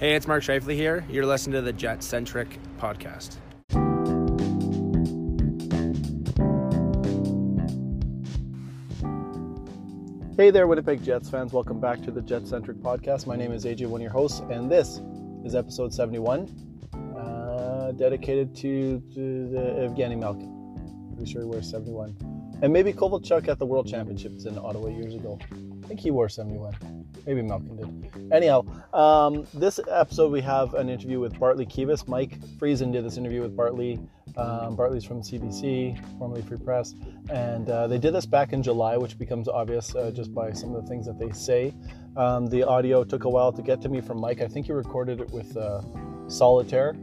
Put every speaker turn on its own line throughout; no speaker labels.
Hey, it's Mark Scheifele here. You're listening to the Jet Centric podcast.
Hey there, Winnipeg Jets fans. Welcome back to the Jet Centric podcast. My name is AJ, one of your hosts, and this is episode 71, uh, dedicated to, to the Evgeny Malkin. Pretty sure he wears 71. And maybe Kovalchuk at the World Championships in Ottawa years ago. Think he wore 71. Maybe Malkin did. Anyhow, um, this episode we have an interview with Bartley Kives. Mike Friesen did this interview with Bartley. Um, Bartley's from CBC, formerly Free Press, and uh, they did this back in July, which becomes obvious uh, just by some of the things that they say. Um, the audio took a while to get to me from Mike. I think he recorded it with uh, Solitaire,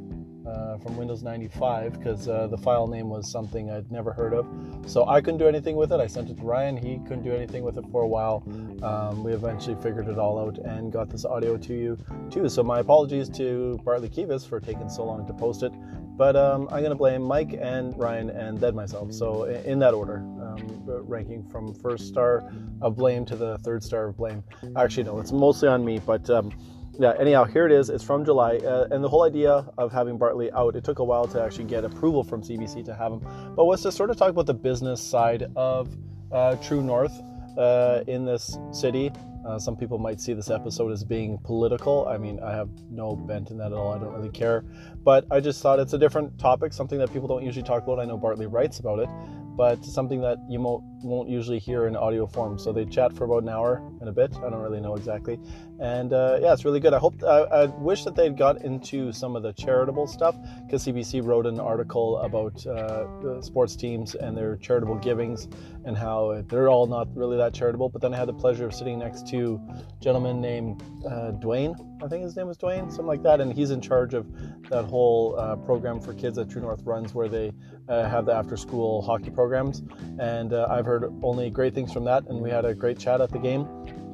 uh, from Windows 95 because uh, the file name was something I'd never heard of. So I couldn't do anything with it. I sent it to Ryan. He couldn't do anything with it for a while. Um, we eventually figured it all out and got this audio to you too. So my apologies to Bartley Kives for taking so long to post it. But um, I'm going to blame Mike and Ryan and then myself. So in that order, um, ranking from first star of blame to the third star of blame. Actually, no, it's mostly on me. But um, yeah, anyhow, here it is. It's from July. Uh, and the whole idea of having Bartley out, it took a while to actually get approval from CBC to have him, but was to sort of talk about the business side of uh, True North uh, in this city. Uh, some people might see this episode as being political. I mean, I have no bent in that at all. I don't really care. But I just thought it's a different topic, something that people don't usually talk about. I know Bartley writes about it but something that you won't, won't usually hear in audio form. So they chat for about an hour and a bit. I don't really know exactly. And uh, yeah, it's really good. I hope, I, I wish that they'd got into some of the charitable stuff because CBC wrote an article about uh, sports teams and their charitable givings and how they're all not really that charitable. But then I had the pleasure of sitting next to a gentleman named uh, Dwayne. I think his name was Dwayne, something like that. And he's in charge of that whole uh, program for kids that True North runs where they uh, have the after school hockey programs. And uh, I've heard only great things from that. And we had a great chat at the game.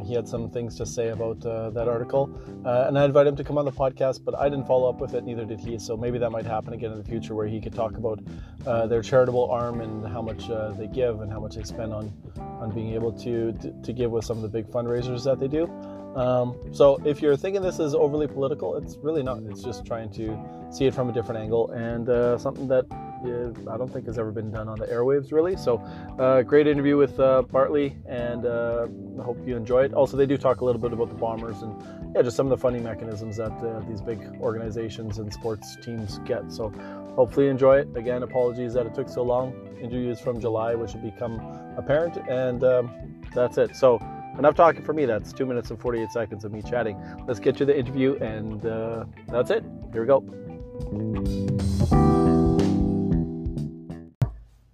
He had some things to say about uh, that article. Uh, and I invited him to come on the podcast, but I didn't follow up with it, neither did he. So maybe that might happen again in the future where he could talk about uh, their charitable arm and how much they give and how much they spend on, on being able to, to give with some of the big fundraisers that they do. Um, so if you're thinking this is overly political, it's really not. It's just trying to see it from a different angle and uh, something that I don't think has ever been done on the airwaves, really. So, uh, great interview with uh, Bartley, and uh, I hope you enjoy it. Also, they do talk a little bit about the Bombers and yeah, just some of the funding mechanisms that uh, these big organizations and sports teams get. So, hopefully, you enjoy it. Again, apologies that it took so long. Interviews from July, which will become apparent, and um, that's it. So, enough talking for me. That's two minutes and 48 seconds of me chatting. Let's get to the interview, and uh, that's it. Here we go.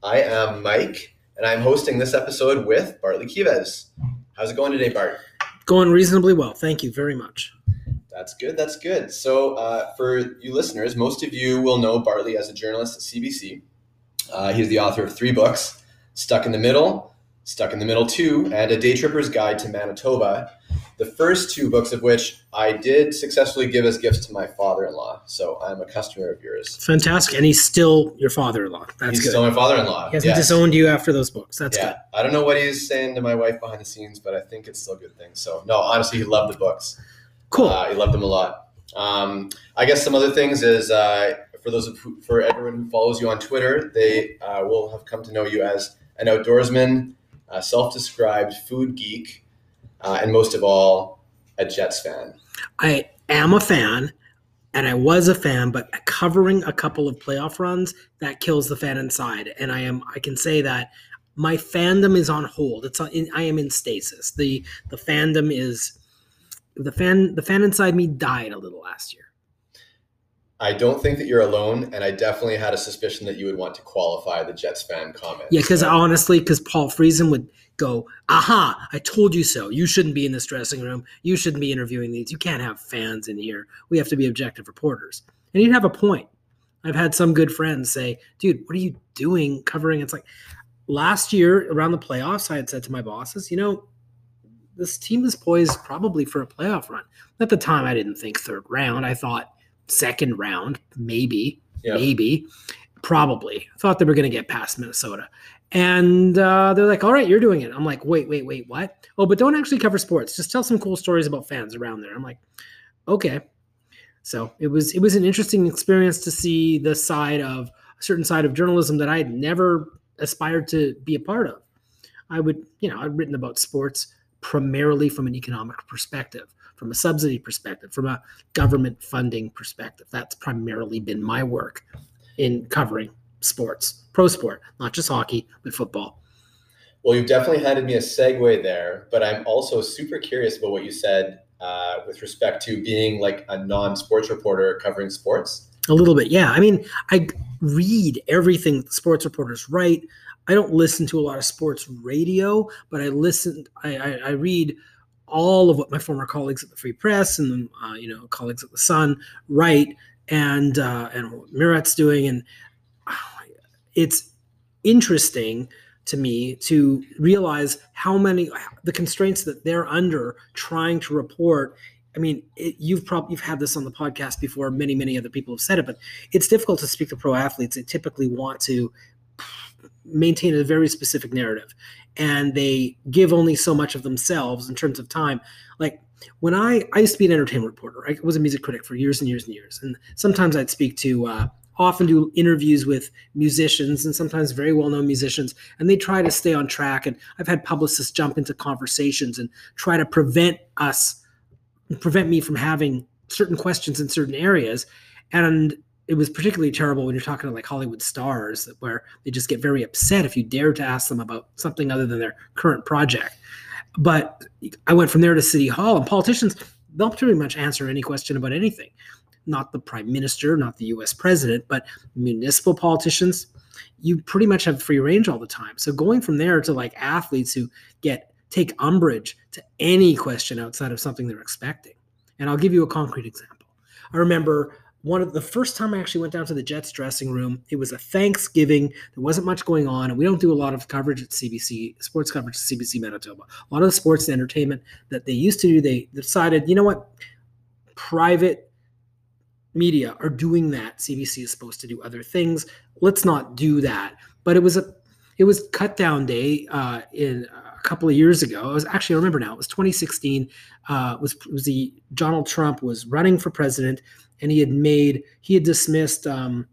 I am Mike, and I'm hosting this episode with Bartley Kives. How's it going today, Bart?
Going reasonably well. Thank you very much.
That's good. That's good. So, uh, for you listeners, most of you will know Bartley as a journalist at CBC. Uh, he's the author of three books Stuck in the Middle, Stuck in the Middle 2, and A Day Tripper's Guide to Manitoba the first two books of which I did successfully give as gifts to my father-in-law. So I'm a customer of yours.
Fantastic, and he's still your father-in-law. That's
he's
good.
still my father-in-law.
He hasn't yes. disowned you after those books. That's yeah. good.
I don't know what he's saying to my wife behind the scenes, but I think it's still a good thing. So no, honestly, he loved the books.
Cool.
Uh, he loved them a lot. Um, I guess some other things is uh, for those who, for everyone who follows you on Twitter, they uh, will have come to know you as an outdoorsman, self-described food geek uh, and most of all, a Jets fan.
I am a fan, and I was a fan, but covering a couple of playoff runs that kills the fan inside. And I am, I can say that my fandom is on hold. It's on, I am in stasis. the The fandom is the fan. The fan inside me died a little last year.
I don't think that you're alone, and I definitely had a suspicion that you would want to qualify the Jets fan comment.
Yeah, because so. honestly, because Paul Friesen would go, aha, I told you so. You shouldn't be in this dressing room. You shouldn't be interviewing these. You can't have fans in here. We have to be objective reporters. And he'd have a point. I've had some good friends say, dude, what are you doing covering? It's like last year around the playoffs, I had said to my bosses, you know, this team is poised probably for a playoff run. At the time, I didn't think third round. I thought second round, maybe, yep. maybe, probably. Thought they were going to get past Minnesota. And uh, they're like, all right, you're doing it. I'm like, wait, wait, wait, what? Oh, but don't actually cover sports. Just tell some cool stories about fans around there. I'm like, okay. So it was it was an interesting experience to see the side of a certain side of journalism that I had never aspired to be a part of. I would, you know, I'd written about sports primarily from an economic perspective, from a subsidy perspective, from a government funding perspective. That's primarily been my work in covering sports, pro sport, not just hockey, but football.
Well, you've definitely handed me a segue there, but I'm also super curious about what you said uh, with respect to being like a non-sports reporter covering sports.
A little bit, yeah. I mean, I read everything sports reporters write. I don't listen to a lot of sports radio, but I listen. I, I, I read all of what my former colleagues at the Free Press and uh, you know colleagues at the Sun write, and uh, and what Murat's doing, and uh, it's interesting to me to realize how many the constraints that they're under trying to report I mean, it, you've probably you've had this on the podcast before. Many, many other people have said it, but it's difficult to speak to pro athletes. They typically want to maintain a very specific narrative, and they give only so much of themselves in terms of time. Like when I I used to be an entertainment reporter. I was a music critic for years and years and years, and sometimes I'd speak to. Uh, often do interviews with musicians and sometimes very well-known musicians and they try to stay on track and i've had publicists jump into conversations and try to prevent us prevent me from having certain questions in certain areas. And it was particularly terrible when you're talking to like Hollywood stars where they just get very upset if you dare to ask them about something other than their current project. But I went from there to City Hall, and politicians, they'll pretty much answer any question about anything. Not the prime minister, not the US president, but municipal politicians, you pretty much have free range all the time. So going from there to like athletes who get take umbrage to any question outside of something they're expecting. And I'll give you a concrete example. I remember one of the first time I actually went down to the Jets dressing room, it was a Thanksgiving. There wasn't much going on, and we don't do a lot of coverage at CBC, sports coverage at CBC Manitoba. A lot of the sports and entertainment that they used to do, they decided, you know what? Private media are doing that. CBC is supposed to do other things. Let's not do that. But it was a it was cut down day uh, in a couple of years ago. It was actually I remember now. It was 2016. Uh, was was the Donald Trump was running for president, and he had made he had dismissed um,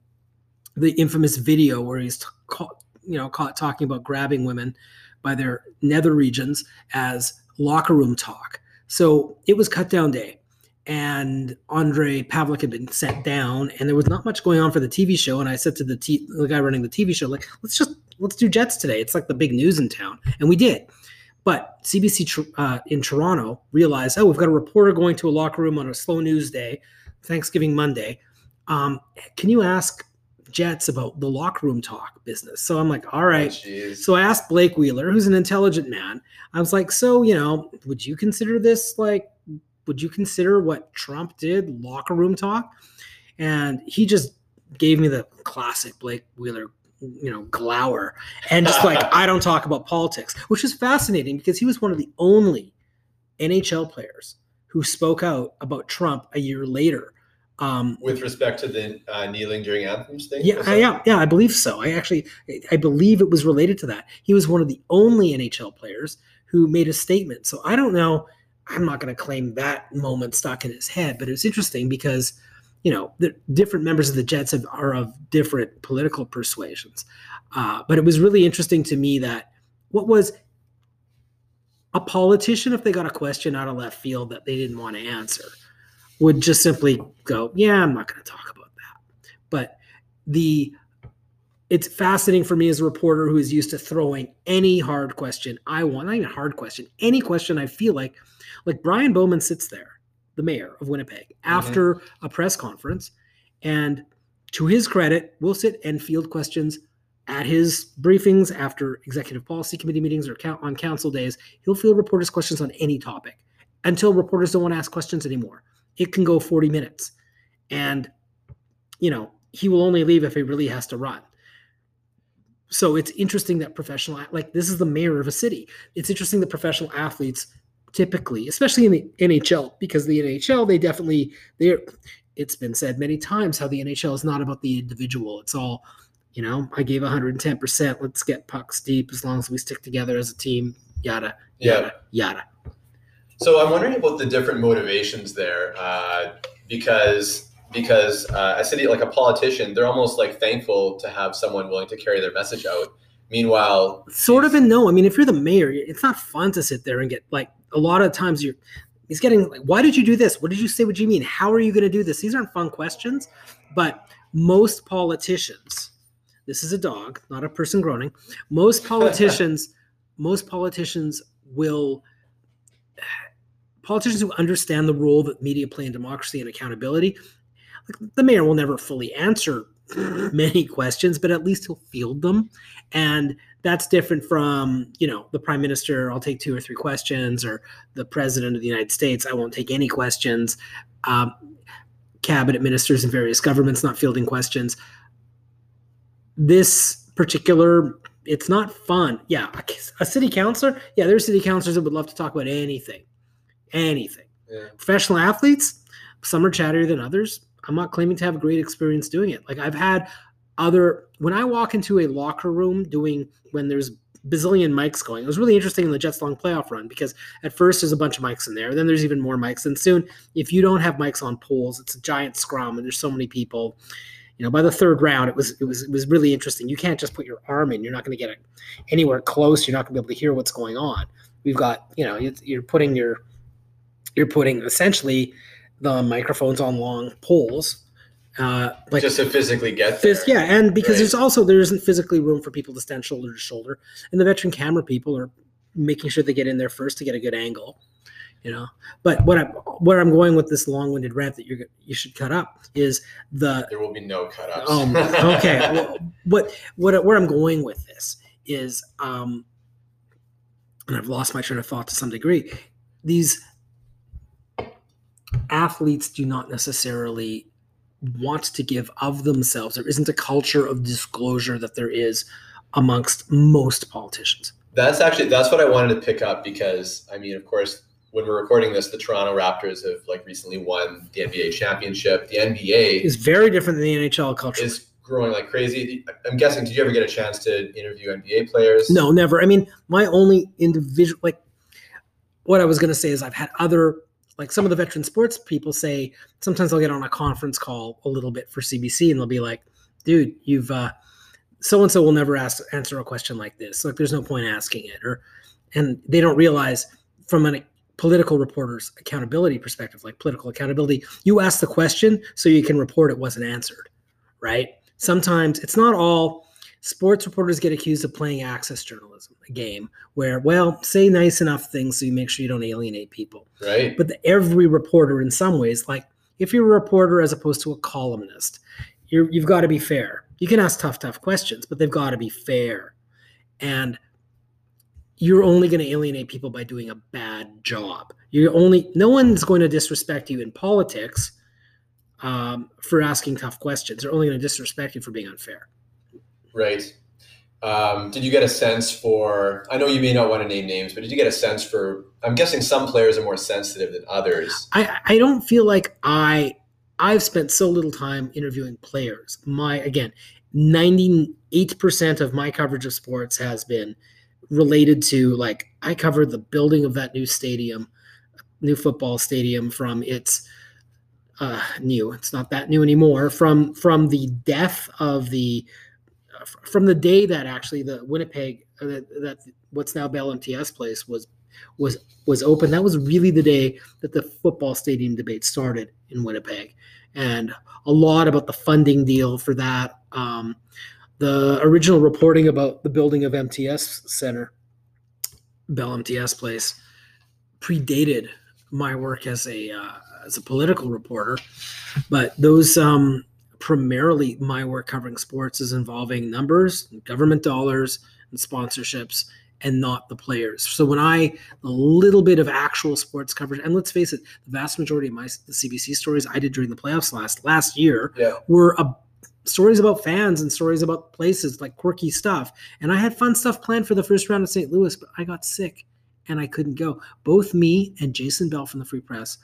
the infamous video where he's t- caught, you know caught talking about grabbing women by their nether regions as locker room talk. So it was cut down day and Andre Pavlik had been sent down, and there was not much going on for the TV show. And I said to the, t- the guy running the TV show, like, let's just let's do Jets today. It's like the big news in town, and we did. But CBC uh, in Toronto realized, oh, we've got a reporter going to a locker room on a slow news day, Thanksgiving Monday. Um, can you ask Jets about the locker room talk business? So I'm like, all right.
Oh,
so I asked Blake Wheeler, who's an intelligent man. I was like, so you know, would you consider this like would you consider what Trump did locker room talk? And he just gave me the classic Blake Wheeler, you know, glower and just like, I don't talk about politics, which is fascinating because he was one of the only NHL players who spoke out about Trump a year later. Um,
With respect to the uh, kneeling during anthems thing?
yeah, I, yeah, yeah, I believe so. I actually, I believe it was related to that. He was one of the only NHL players who made a statement. So I don't know I'm not going to claim that moment stuck in his head, but it was interesting because, you know, the different members of the Jets have, are of different political persuasions. Uh, but it was really interesting to me that what was a politician, if they got a question out of left field that they didn't want to answer, would just simply go, "Yeah, I'm not going to talk about that." But the it's fascinating for me as a reporter who is used to throwing any hard question I want, not even hard question, any question I feel like, like Brian Bowman sits there, the mayor of Winnipeg, after mm-hmm. a press conference, and to his credit, will sit and field questions at his briefings after executive policy committee meetings or on council days. He'll field reporters' questions on any topic until reporters don't want to ask questions anymore. It can go 40 minutes. And, you know, he will only leave if he really has to run so it's interesting that professional like this is the mayor of a city it's interesting that professional athletes typically especially in the nhl because the nhl they definitely they're it's been said many times how the nhl is not about the individual it's all you know i gave 110% let's get pucks deep as long as we stick together as a team yada yada
yeah.
yada
so i'm wondering about the different motivations there uh, because because uh, a city like a politician, they're almost like thankful to have someone willing to carry their message out. Meanwhile,
sort of and no. I mean, if you're the mayor, it's not fun to sit there and get like a lot of times you're. He's getting like, why did you do this? What did you say? What do you mean? How are you going to do this? These aren't fun questions, but most politicians, this is a dog, not a person groaning. Most politicians, most politicians will politicians who understand the role that media play in democracy and accountability. Like the mayor will never fully answer many questions, but at least he'll field them. And that's different from, you know, the prime minister, I'll take two or three questions, or the president of the United States, I won't take any questions. Um, cabinet ministers in various governments not fielding questions. This particular, it's not fun. Yeah, a, a city councilor, yeah, there's city councilors that would love to talk about anything, anything.
Yeah.
Professional athletes, some are chattier than others. I'm not claiming to have a great experience doing it. Like I've had other when I walk into a locker room doing when there's bazillion mics going. It was really interesting in the Jets long playoff run because at first there's a bunch of mics in there, then there's even more mics, and soon if you don't have mics on poles, it's a giant scrum, and there's so many people. You know, by the third round, it was it was it was really interesting. You can't just put your arm in; you're not going to get it anywhere close. You're not going to be able to hear what's going on. We've got you know you're putting your you're putting essentially the microphones on long poles uh, like
just to physically get there.
phys- yeah, and because
Right.
there's also there isn't physically room for people to stand shoulder to shoulder, and the veteran camera people are making sure they get in there first to get a good angle, you know. But what I'm where I'm going with this long-winded rant that you're you should cut up is the
There will be no cut ups.
um okay well, what what where I'm going with this is um and I've lost my train of thought to some degree. These athletes do not necessarily want to give of themselves. There isn't a culture of disclosure that there is amongst most politicians.
That's actually that's what I wanted to pick up because I mean, of course, when we're recording this, the Toronto Raptors have like recently won the NBA championship. The NBA
is very different than the NHL culture.
is growing like crazy. I'm guessing. Did you ever get a chance to interview NBA players?
No, never. I mean, my only individual like what I was going to say is I've had other like some of the veteran sports people say sometimes I'll get on a conference call a little bit for CBC and they'll be like, "Dude, you've uh so and so will never ask answer a question like this. Like there's no point asking it." Or and they don't realize from a political reporter's accountability perspective, like political accountability, you ask the question so you can report it wasn't answered, right? Sometimes it's not all sports reporters get accused of playing access journalism, a game where, well, say nice enough things so you make sure you don't alienate people.
Right.
But the, every reporter, in some ways, like if you're a reporter as opposed to a columnist, you're, you've got to be fair. You can ask tough, tough questions, but they've got to be fair. And you're only going to alienate people by doing a bad job. You're only, no one's going to disrespect you in politics um, for asking tough questions. They're only going to disrespect you for being unfair.
Right. Um, did you get a sense for? I know you may not want to name names, but did you get a sense for? I'm guessing some players are more sensitive than others.
I, I don't feel like I I've spent so little time interviewing players. My again, 98% of my coverage of sports has been related to like I covered the building of that new stadium, new football stadium from its uh new. It's not that new anymore from from the death of the from the day that actually the Winnipeg uh, that, that what's now Bell MTS place was was was open. That was really the day that the football stadium debate started in Winnipeg, and a lot about the funding deal for that. Um, the original reporting about the building of MTS Center, Bell MTS Place, predated my work as a uh, as a political reporter, but those um, primarily my work covering sports is involving numbers, government dollars, and sponsorships and not the players. So when I a little bit of actual sports coverage, and let's face it, the vast majority of my the CBC stories I did during the playoffs last last year
Yeah.
were a, stories about fans and stories about places like quirky stuff. And I had fun stuff planned for the first round of St. Louis, but I got sick and I couldn't go. Both me and Jason Bell from the Free Press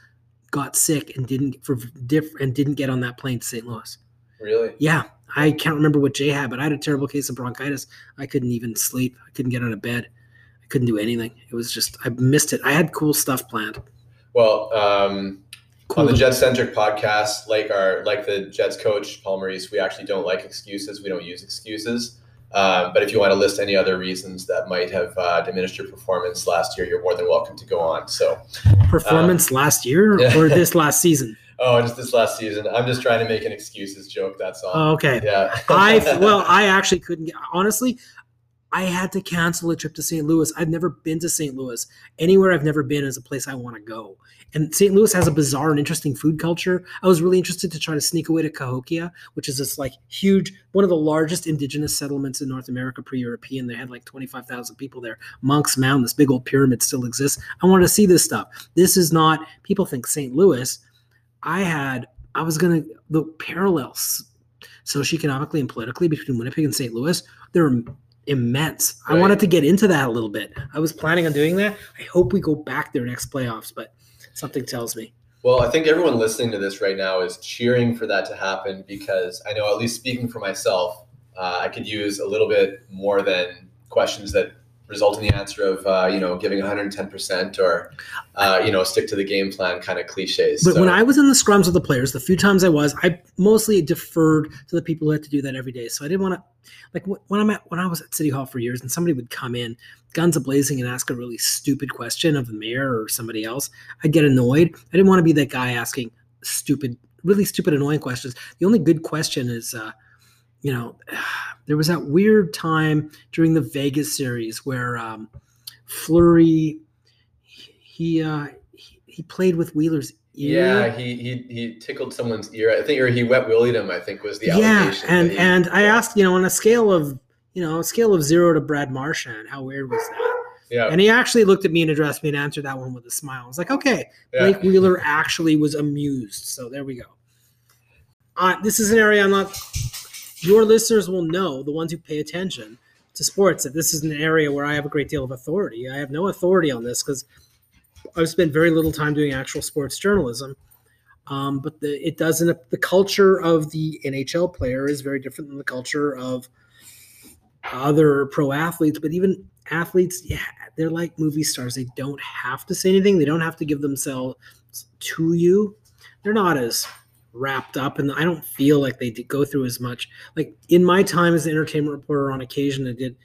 got sick and didn't for diff and didn't get on that plane to St. Louis.
Really?
Yeah, I can't remember what Jay had, but I had a terrible case of bronchitis. I couldn't even sleep. I couldn't get out of bed. I couldn't do anything. It was just I missed it. I had cool stuff planned.
Well, um, On the Jets centric podcast, like our like the Jets coach Paul Maurice, we actually don't like excuses. We don't use excuses. Um, but if you want to list any other reasons that might have uh, diminished your performance last year, you're more than welcome to go on. So,
Performance last year or this last season?
Oh, just this last season, I'm just trying to make an excuses joke. That's all.
Oh, okay.
yeah.
I well, I actually couldn't get honestly. I had to cancel a trip to St. Louis. I've never been to St. Louis. Anywhere I've never been is a place I want to go. And St. Louis has a bizarre and interesting food culture. I was really interested to try to sneak away to Cahokia, which is this like huge, one of the largest indigenous settlements in North America pre-European. They had like 25,000 people there. Monk's Mound, this big old pyramid still exists. I wanted to see this stuff. This is not, people think St. Louis. I had, I was going to, the parallels socioeconomically and politically between Winnipeg and St. Louis, they're immense. I wanted to get into that a little bit. I was planning on doing that. I hope we go back there next playoffs, but something tells me.
Well, I think everyone listening to this right now is cheering for that to happen because I know, at least speaking for myself, uh, I could use a little bit more than questions that result in the answer of, uh, you know, giving 110% or, uh, you know, stick to the game plan kind of cliches.
But
So-
when I was in the scrums with the players, the few times I was, I mostly deferred to the people who had to do that every day. So I didn't want to, like when I'm at when I was at City Hall for years, and somebody would come in, guns a blazing, and ask a really stupid question of the mayor or somebody else, I'd get annoyed. I didn't want to be that guy asking stupid, really stupid, annoying questions. The only good question is, uh, you know, there was that weird time during the Vegas series where um, Fleury, he uh, he, he played with Wheeler's ear.
yeah, he, he he tickled someone's ear. I think, or he wet willied him. I think was the
yeah, and
he-
and I asked, you know, on a scale of you know, a scale of zero to Brad Marchand, how weird was that?
yeah,
And he actually looked at me and addressed me and answered that one with a smile. I was like, okay,
yeah.
Blake Wheeler actually was amused. So there we go. Uh, this is an area I'm not. Your listeners will know, the ones who pay attention to sports, that this is an area where I have a great deal of authority. I have no authority on this because I've spent very little time doing actual sports journalism. Um, but the, it doesn't. The culture of the NHL player is very different than the culture of other pro athletes. But even athletes, yeah, they're like movie stars. They don't have to say anything. They don't have to give themselves to you. They're not as wrapped up, and I don't feel like they did go through as much. Like in my time as an entertainment reporter, on occasion, I did,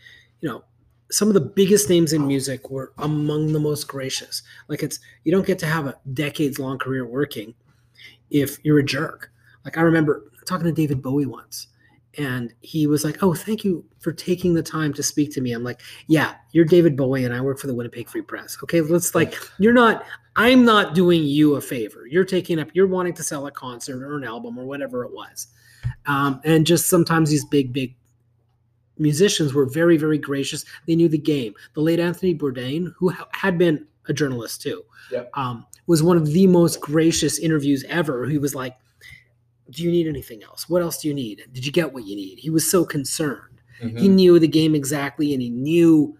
you know, some of the biggest names in music were among the most gracious. Like it's you don't get to have a decades long career working if you're a jerk. Like I remember talking to David Bowie once, and he was like, "Oh, thank you for taking the time to speak to me." I'm like, "Yeah, you're David Bowie, and I work for the Winnipeg Free Press. Okay, let's like, you're not. I'm not doing you a favor. You're taking up. You're wanting to sell a concert or an album or whatever it was, um, and just sometimes these big, big musicians were very, very gracious. They knew the game. The late Anthony Bourdain, who ha- had been a journalist too,
Yep.
um, was one of the most gracious interviews ever. He was like, "Do you need anything else? What else do you need? Did you get what you need?" He was so concerned.
Mhm.
He knew the game exactly, and he knew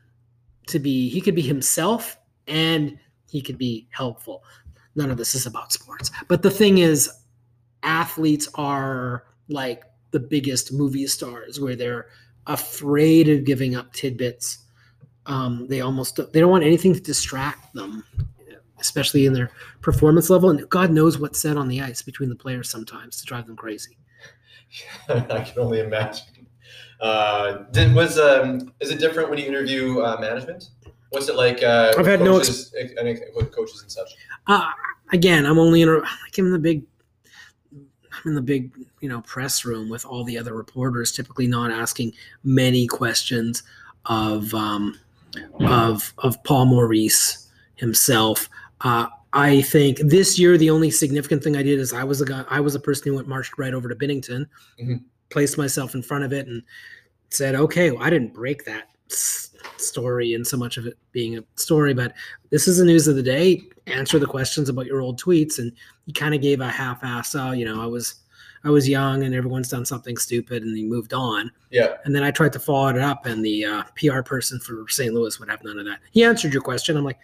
to be. He could be himself, and he could be helpful. None of this is about sports, but the thing is, athletes are like the biggest movie stars, where they're afraid of giving up tidbits. Um, they almost they don't want anything to distract them, especially in their performance level. And God knows what's said on the ice between the players sometimes to drive them crazy.
I can only imagine. Uh, did, was um, is it different when you interview uh, management? What's it like? Uh,
I've had no
coaches, and, and with coaches and such.
Uh, again, I'm only in a like in the big I'm in the big, you know, press room with all the other reporters, typically not asking many questions of um, of of Paul Maurice himself. Uh, I think this year the only significant thing I did is I was a guy I was a person who went marched right over to Binnington,
Mhm.
placed myself in front of it, and said, "Okay, well, I didn't break that story and so much of it being a story, but this is the news of the day. Answer the questions about your old tweets." And he kind of gave a half-ass, "Oh, you know, I was." I was young and everyone's done something stupid and he moved on.
Yeah,
And then I tried to follow it up, and the uh, PR person for St. Louis would have none of that. He answered your question. I'm like,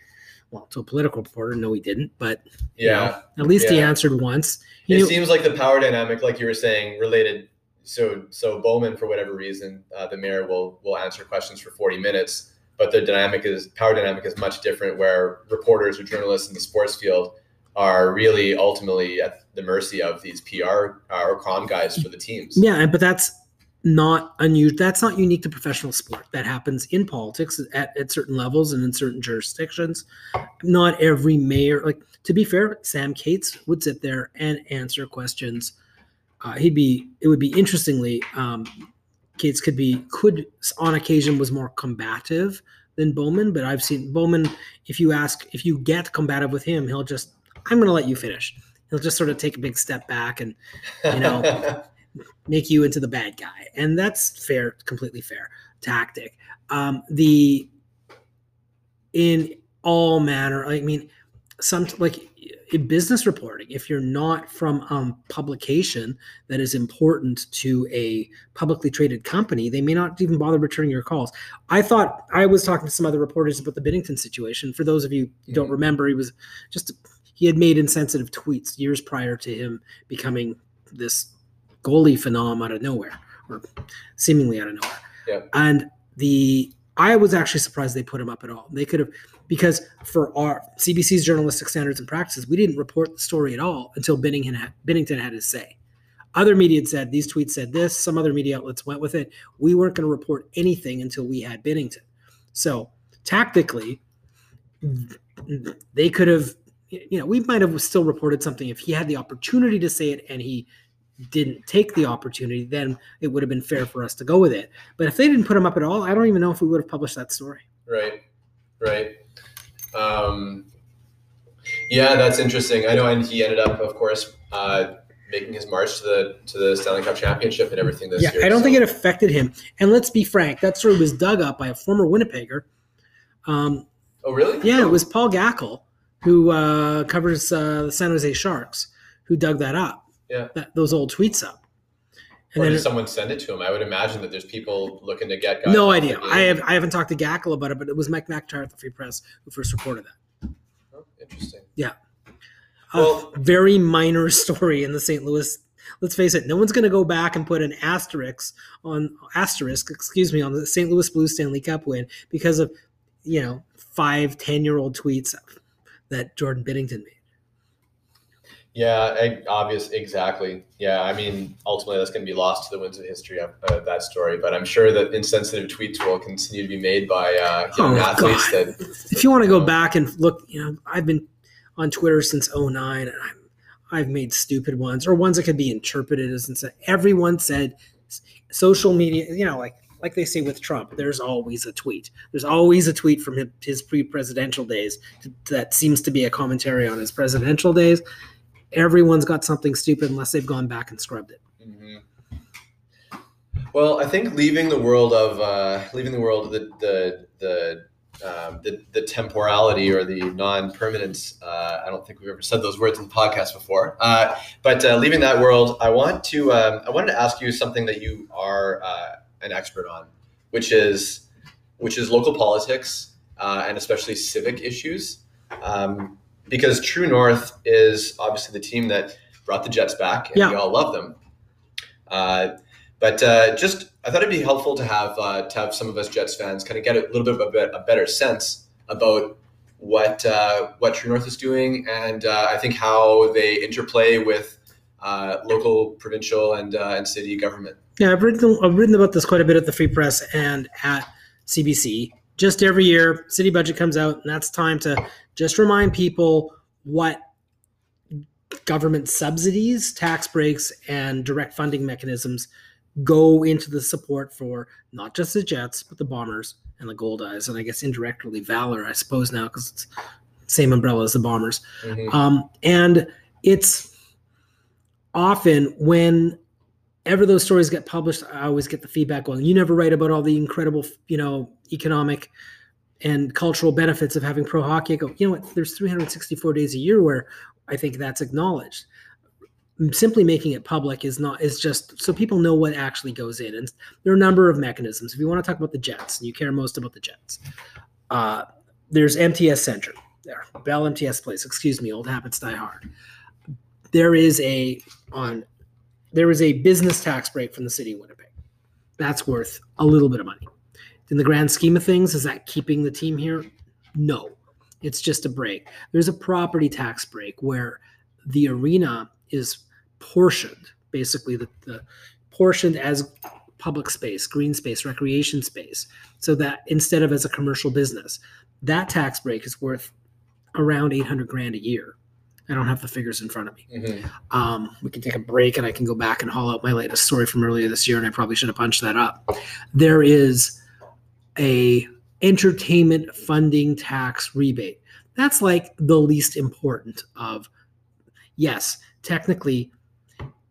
well, to a political reporter, no, he didn't. But you
yeah.
know, at least he answered once. He
It
knew-
seems like the power dynamic, like you were saying, related. So, so Bowman, for whatever reason, uh, the mayor will will answer questions for forty minutes, but the dynamic is power dynamic is much different. Where reporters or journalists in the sports field are really ultimately at the mercy of these PR uh, or com guys for the teams.
Yeah, but that's not unusual. That's not unique to professional sport. That happens in politics at, at certain levels and in certain jurisdictions. Not every mayor, like to be fair, Sam Katz would sit there and answer questions. Uh, he'd be. It would be interestingly. Um, Katz could be could on occasion was more combative than Bowman, but I've seen Bowman. If you ask, if you get combative with him, he'll just. I'm going to let you finish. He'll just sort of take a big step back and you know make you into the bad guy, and that's fair, completely fair tactic. Um, the in all manner, I mean, some like in business reporting, if you're not from um, publication that is important to a publicly traded company, they may not even bother returning your calls. I thought I was talking to some other reporters about the Binnington situation. For those of you who don't
Mhm.
remember, he was just he had made insensitive tweets years prior to him becoming this goalie phenom out of nowhere, or seemingly out of nowhere.
Yeah.
And the I was actually surprised they put him up at all. They could have because for our CBC's journalistic standards and practices, we didn't report the story at all until Binnington had, Binnington had his say. Other media had said these tweets said this. Some other media outlets went with it. We weren't going to report anything until we had Binnington. So tactically, they could have. You know, we might have still reported something if he had the opportunity to say it and he didn't take the opportunity. Then it would have been fair for us to go with it. But if they didn't put him up at all, I don't even know if we would have published that story.
Right, right. Um, yeah, that's interesting. I know, and he ended up, of course, uh, making his march to the to the Stanley Cup championship and everything this
yeah,
year.
I don't
so-
think it affected him. And let's be frank, that story was dug up by a former Winnipegger. Um,
Oh, really?
yeah, it was Paul Gackle, who uh, covers uh, the San Jose Sharks, who dug that up.
Yeah.
that, those old tweets up. And
Or did someone send it to him? I would imagine that there's people looking to get guys.
no idea. I have I haven't talked to Gackle about it, but it was Mike McIntyre at the Free Press who first reported that.
Oh, interesting.
Yeah.
Well-
very minor story in the St. Louis. Let's face it, no one's going to go back and put an asterisk on asterisk, excuse me, on the St. Louis Blues Stanley Cup win because of you know five, ten year old tweets that Jordan Binnington made.
Yeah, obvious, exactly. Yeah, I mean, ultimately, that's going to be lost to the winds of history of uh, that story. But I'm sure that insensitive tweets will continue to be made by uh, young
Oh,
athletes.
God.
That
If you want to go back and look, you know, I've been on Twitter since 09 and I'm, I've made stupid ones or ones that could be interpreted as and everyone said social media, you know, like like they say with Trump, there's always a tweet. There's always a tweet from his pre-presidential days that seems to be a commentary on his presidential days. Everyone's got something stupid unless they've gone back and scrubbed it.
Mhm. Well, I think leaving the world of uh, leaving the world the the the, um, the the temporality or the non-permanence. Uh, I don't think we've ever said those words in the podcast before. Uh, but uh, leaving that world, I want to um, I wanted to ask you something that you are uh, an expert on, which is which is local politics uh, and especially civic issues. Um, because True North is obviously the team that brought the Jets back, and
Yeah.
we all love them. Uh, but uh, just, I thought it'd be helpful to have uh, to have some of us Jets fans kind of get a little bit of a, bit, a better sense about what uh, what True North is doing, and uh, I think how they interplay with uh, local, provincial, and uh, and city government.
Yeah, I've written I've written about this quite a bit at the Free Press and at CBC. Just every year, city budget comes out, and that's time to just remind people what government subsidies, tax breaks, and direct funding mechanisms go into the support for not just the Jets, but the Bombers and the Goldeyes, and I guess indirectly Valour, I suppose now because it's same umbrella as the Bombers.
Mhm.
Um, and it's often when ever those stories get published, I always get the feedback going, you never write about all the incredible, you know, economic and cultural benefits of having pro hockey. I go, you know what? There's 364 days a year where I think that's acknowledged. Simply making it public is not is just so people know what actually goes in. And there are a number of mechanisms. If you want to talk about the Jets, and you care most about the Jets, uh, there's MTS Center there, Bell MTS Place. Excuse me, old habits die hard. There is a on there is a business tax break from the city of Winnipeg. That's worth a little bit of money. In the grand scheme of things, is that keeping the team here? No. It's just a break. There's a property tax break where the arena is portioned, basically the, the portioned as public space, green space, recreation space, so that instead of as a commercial business, that tax break is worth around 800 grand a year. I don't have the figures in front of me.
Mhm.
Um, we can take a break and I can go back and haul out my latest story from earlier this year, and I probably should have punched that up. There is a entertainment funding tax rebate. That's like the least important of yes, technically.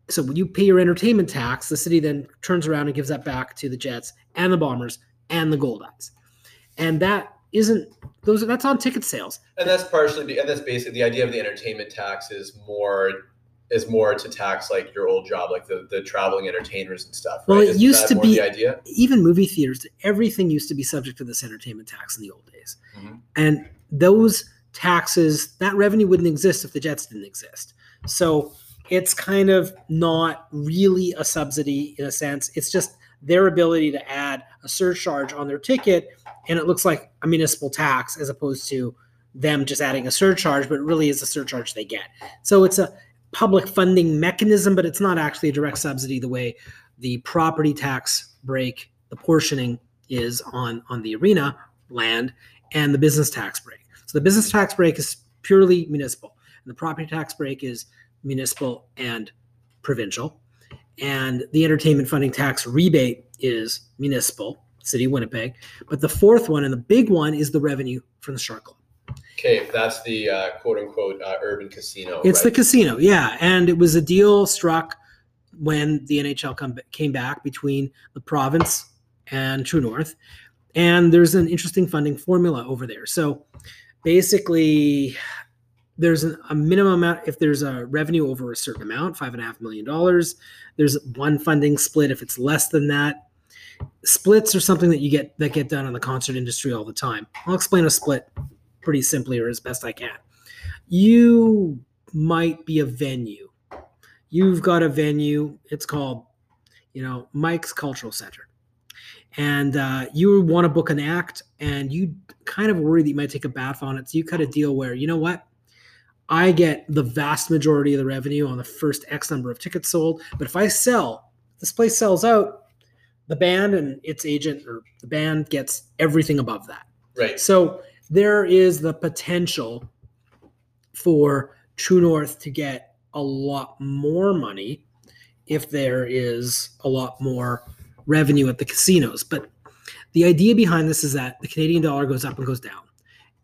So when you pay your entertainment tax, the city then turns around and gives that back to the Jets and the Bombers and the Goldeyes. And that isn't those that's on ticket sales.
And that's partially, be- and that's basically the idea of the entertainment tax is more is more to tax like your old job, like the the traveling entertainers and stuff.
Well,
right?
it
Isn't
used to be-
the idea.
even movie theaters, everything used to be subject to this entertainment tax in the old days.
Mhm.
And those taxes, that revenue wouldn't exist if the Jets didn't exist. So it's kind of not really a subsidy in a sense. It's just their ability to add a surcharge on their ticket. And it looks like a municipal tax as opposed to them just adding a surcharge, but it really is a surcharge they get. So it's a public funding mechanism, but it's not actually a direct subsidy the way the property tax break, the portioning is on on the arena land, and the business tax break. So the business tax break is purely municipal, and the property tax break is municipal and provincial, and the entertainment funding tax rebate is municipal, city of Winnipeg. But the fourth one and the big one is the revenue from the Shark Club.
Okay, that's the uh, quote unquote uh, urban casino.
It's the casino, yeah. And it was a deal struck when the NHL come, came back between the province and True North. And there's an interesting funding formula over there. So basically, there's an, a minimum amount if there's a revenue over a certain amount, five and a half million dollars. There's one funding split if it's less than that. Splits are something that you get that get done in the concert industry all the time. I'll explain a split pretty simply or as best I can. You might be a venue. You've got a venue. It's called, you know, Mike's Cultural Center, and uh, you want to book an act, and you kind of worry that you might take a bath on it. So you cut a deal where you know what, I get the vast majority of the revenue on the first X number of tickets sold. But if I sell, this place sells out, the band and its agent or the band gets everything above that.
right.
So there is the potential for True North to get a lot more money if there is a lot more revenue at the casinos. But the idea behind this is that the Canadian dollar goes up and goes down,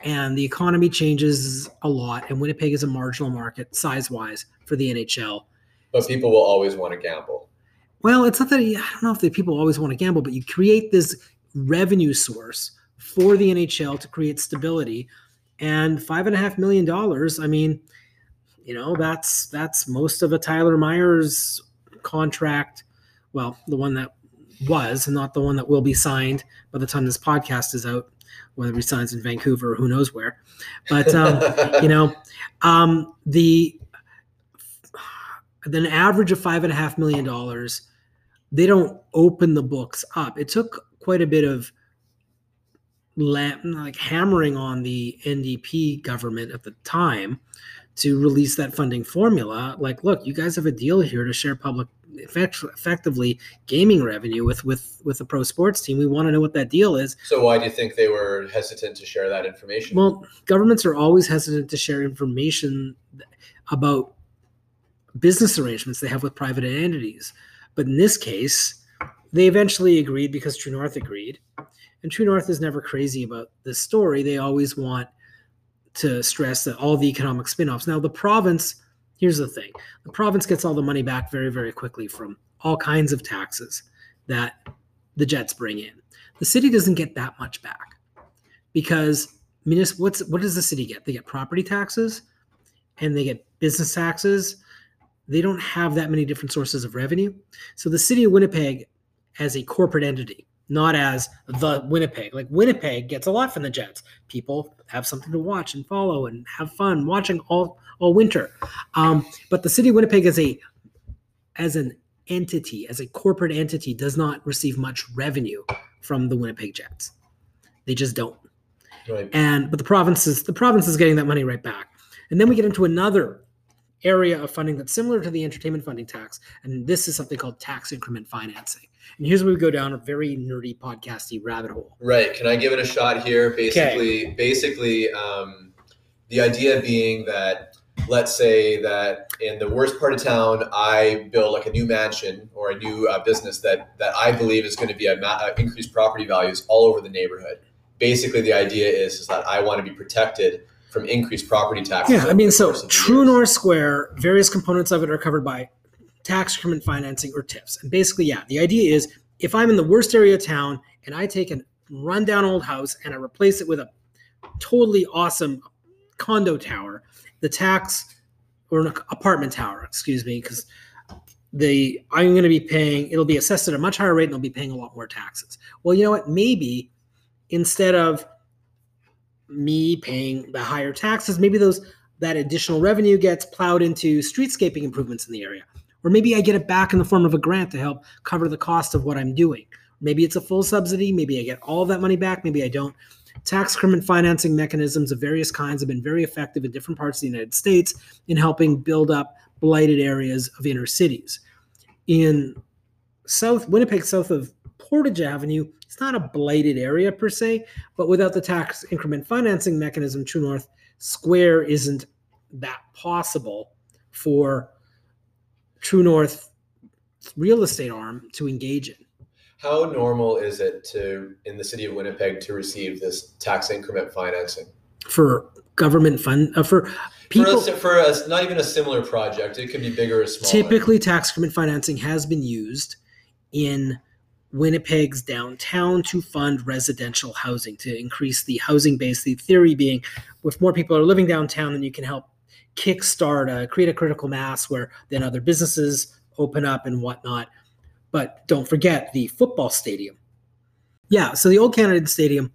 and the economy changes a lot. And Winnipeg is a marginal market size wise for the NHL.
But people will always want to gamble.
Well, it's not that I don't know if the people always want to gamble, but you create this revenue source for the NHL to create stability. And five and a half million dollars, I mean, you know, that's that's most of a Tyler Myers contract. Well, the one that was, and not the one that will be signed by the time this podcast is out, whether he signs in Vancouver or who knows where. But um, you know, um, the an average of five and a half million dollars. They don't open the books up. It took quite a bit of like hammering on the NDP government at the time to release that funding formula. Like, look, you guys have a deal here to share public effect- effectively gaming revenue with with with the pro sports team. We want to know what that deal is.
so why do you think they were hesitant to share that information?
Well, governments are always hesitant to share information about business arrangements they have with private entities. But in this case, they eventually agreed because True North agreed. And True North is never crazy about this story. They always want to stress that all the economic spin offs. Now, the province, here's the thing the province gets all the money back very, very quickly from all kinds of taxes that the Jets bring in. The city doesn't get that much back because municipal what's what does the city get they get property taxes and they get business taxes they don't have that many different sources of revenue. So the city of winnipeg as a corporate entity not as the winnipeg. Like winnipeg gets a lot from the jets. People have something to watch and follow and have fun watching all all winter. Um, but the city of winnipeg as a as an entity as a corporate entity does not receive much revenue from the winnipeg jets. They just don't.
Right.
and but the province is the province is getting that money right back. And then we get into another area of funding that's similar to the entertainment funding tax and this is something called tax increment financing and here's where we go down a very nerdy podcasty rabbit hole
Right. Can I give it a shot here? Basically, basically, um, the idea being that let's say that in the worst part of town, I build like a new mansion or a new uh, business that that I believe is going to be a ma- uh, increased property values all over the neighborhood. Basically, the idea is is that I want to be protected from increased property taxes.
yeah i mean so
course of the
true north square various components of it are covered by tax increment financing or TIFs. And basically yeah the idea is if i'm in the worst area of town and i take a rundown old house and i replace it with a totally awesome condo tower the tax or an apartment tower excuse me because the i'm going to be paying it'll be assessed at a much higher rate and i'll be paying a lot more taxes. Well you know what? Maybe instead of me paying the higher taxes maybe those that additional revenue gets plowed into streetscaping improvements in the area. Or maybe i get it back in the form of a grant to help cover the cost of what i'm doing. Maybe it's a full subsidy maybe i get all that money back maybe i don't. Tax increment financing mechanisms of various kinds have been very effective in different parts of the united states in helping build up blighted areas of inner cities. In south winnipeg south of portage avenue it's not a blighted area per se but without the tax increment financing mechanism true north square isn't that possible for true north real estate arm to engage in
How normal is it to in the city of Winnipeg to receive this tax increment financing?
for government fund uh, for people
for, a, for a, not even a similar project, it could be bigger or smaller.
typically tax increment financing has been used in Winnipeg's downtown to fund residential housing to increase the housing base. The theory being, if more people are living downtown, then you can help kickstart, uh, create a critical mass where then other businesses open up and whatnot. But don't forget the football stadium. Yeah, so the old Canad Inns Stadium,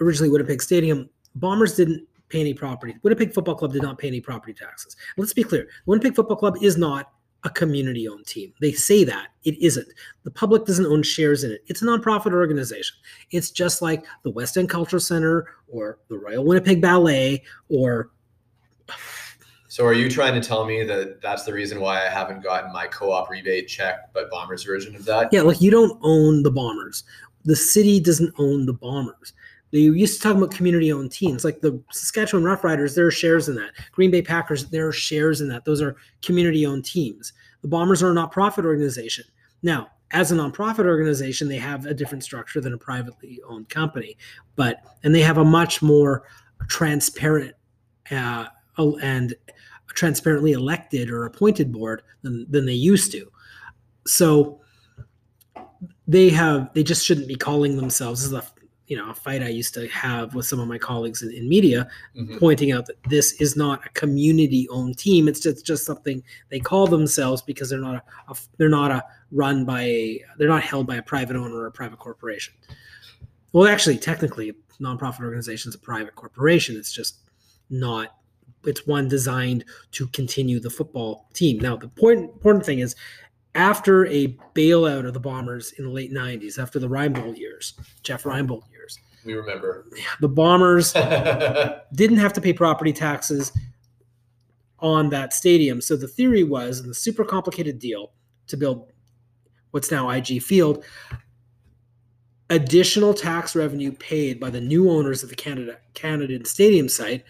originally Winnipeg Stadium, Bombers didn't pay any property. Winnipeg Football Club did not pay any property taxes. Let's be clear: Winnipeg Football Club is not a community-owned team. They say that it isn't. The public doesn't own shares in it. It's a nonprofit organization. It's just like the West End Cultural Center or the Royal Winnipeg Ballet or
So are you trying to tell me that that's the reason why I haven't gotten my co-op rebate check, but Bombers version of that?
yeah, like you don't own the Bombers. The city doesn't own the Bombers. They used to talk about community-owned teams, like the Saskatchewan Roughriders. There are shares in that. Green Bay Packers. There are shares in that. Those are community-owned teams. The Bombers are a nonprofit organization. Now, as a nonprofit organization, they have a different structure than a privately owned company, but and they have a much more transparent uh, and transparently elected or appointed board than than they used to. So they have they just shouldn't be calling themselves this is you know a fight I used to have with some of my colleagues in, in media
Mhm.
pointing out that this is not a community owned team. It's just just something they call themselves because they're not a, a they're not a run by a they're not held by a private owner or a private corporation. Well actually technically a nonprofit organization is a private corporation. It's just not it's one designed to continue the football team. Now the point, important thing is after a bailout of the bombers in the late 90s after the Reinebold years jeff Reinebold years
We remember.
the bombers didn't have to pay property taxes on that stadium. So the theory was in the super complicated deal to build what's now IG Field, additional tax revenue paid by the new owners of the Canada Canadian Stadium site,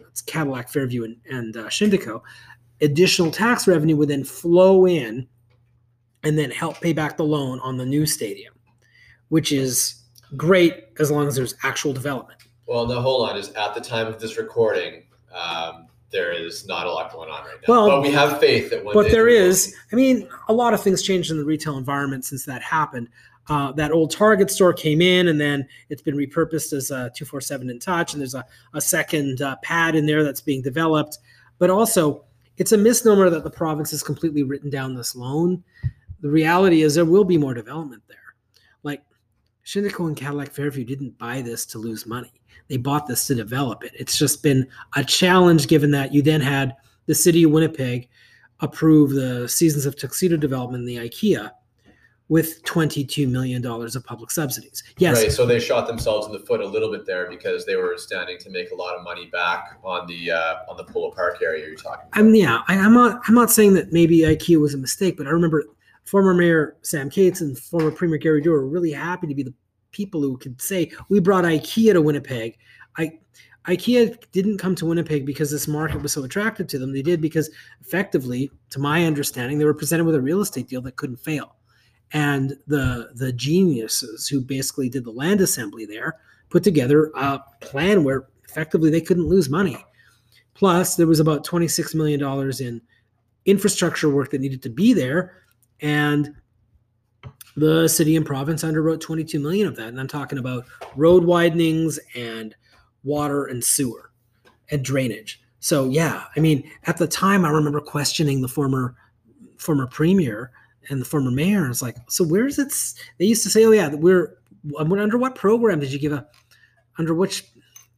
that's Cadillac, Fairview, and, and uh, Shindico, additional tax revenue would then flow in and then help pay back the loan on the new stadium, which is great as long as there's actual development.
Well, no, hold on. Is at the time of this recording, um, there is not a lot going on right now.
Well,
but we have faith that one
but there
will
i mean a lot of things changed in the retail environment since that happened uh, that old target store came in and then it's been repurposed as a 247 in touch and there's a, a second uh, pad in there that's being developed but also it's a misnomer that the province has completely written down this loan the reality is there will be more development there like Shindico and Cadillac Fairview didn't buy this to lose money. They bought this to develop it. It's just been a challenge given that you then had the city of Winnipeg approve the Seasons of Tuxedo development in the IKEA, with $22 million of public subsidies. Yes.
Right. So they shot themselves in the foot a little bit there because they were standing to make a lot of money back on the uh, on the Polo Park area you're talking. About.
I mean, yeah, I, I'm not. I'm not saying that maybe IKEA was a mistake, but I remember former Mayor Sam Katz and former Premier Gary Doer were really happy to be the people who could say we brought IKEA to Winnipeg. I IKEA didn't come to Winnipeg because this market was so attractive to them. They did because effectively, to my understanding, they were presented with a real estate deal that couldn't fail. And the the geniuses who basically did the land assembly there put together a plan where effectively they couldn't lose money. Plus, there was about $26 million in infrastructure work that needed to be there. And the city and province underwrote 22 million of that. And I'm talking about road widenings and water and sewer and drainage. So yeah, I mean, at the time I remember questioning the former former premier and the former mayor. It's like, so where's it? They used to say, oh yeah, um, we're under what program did you give a under which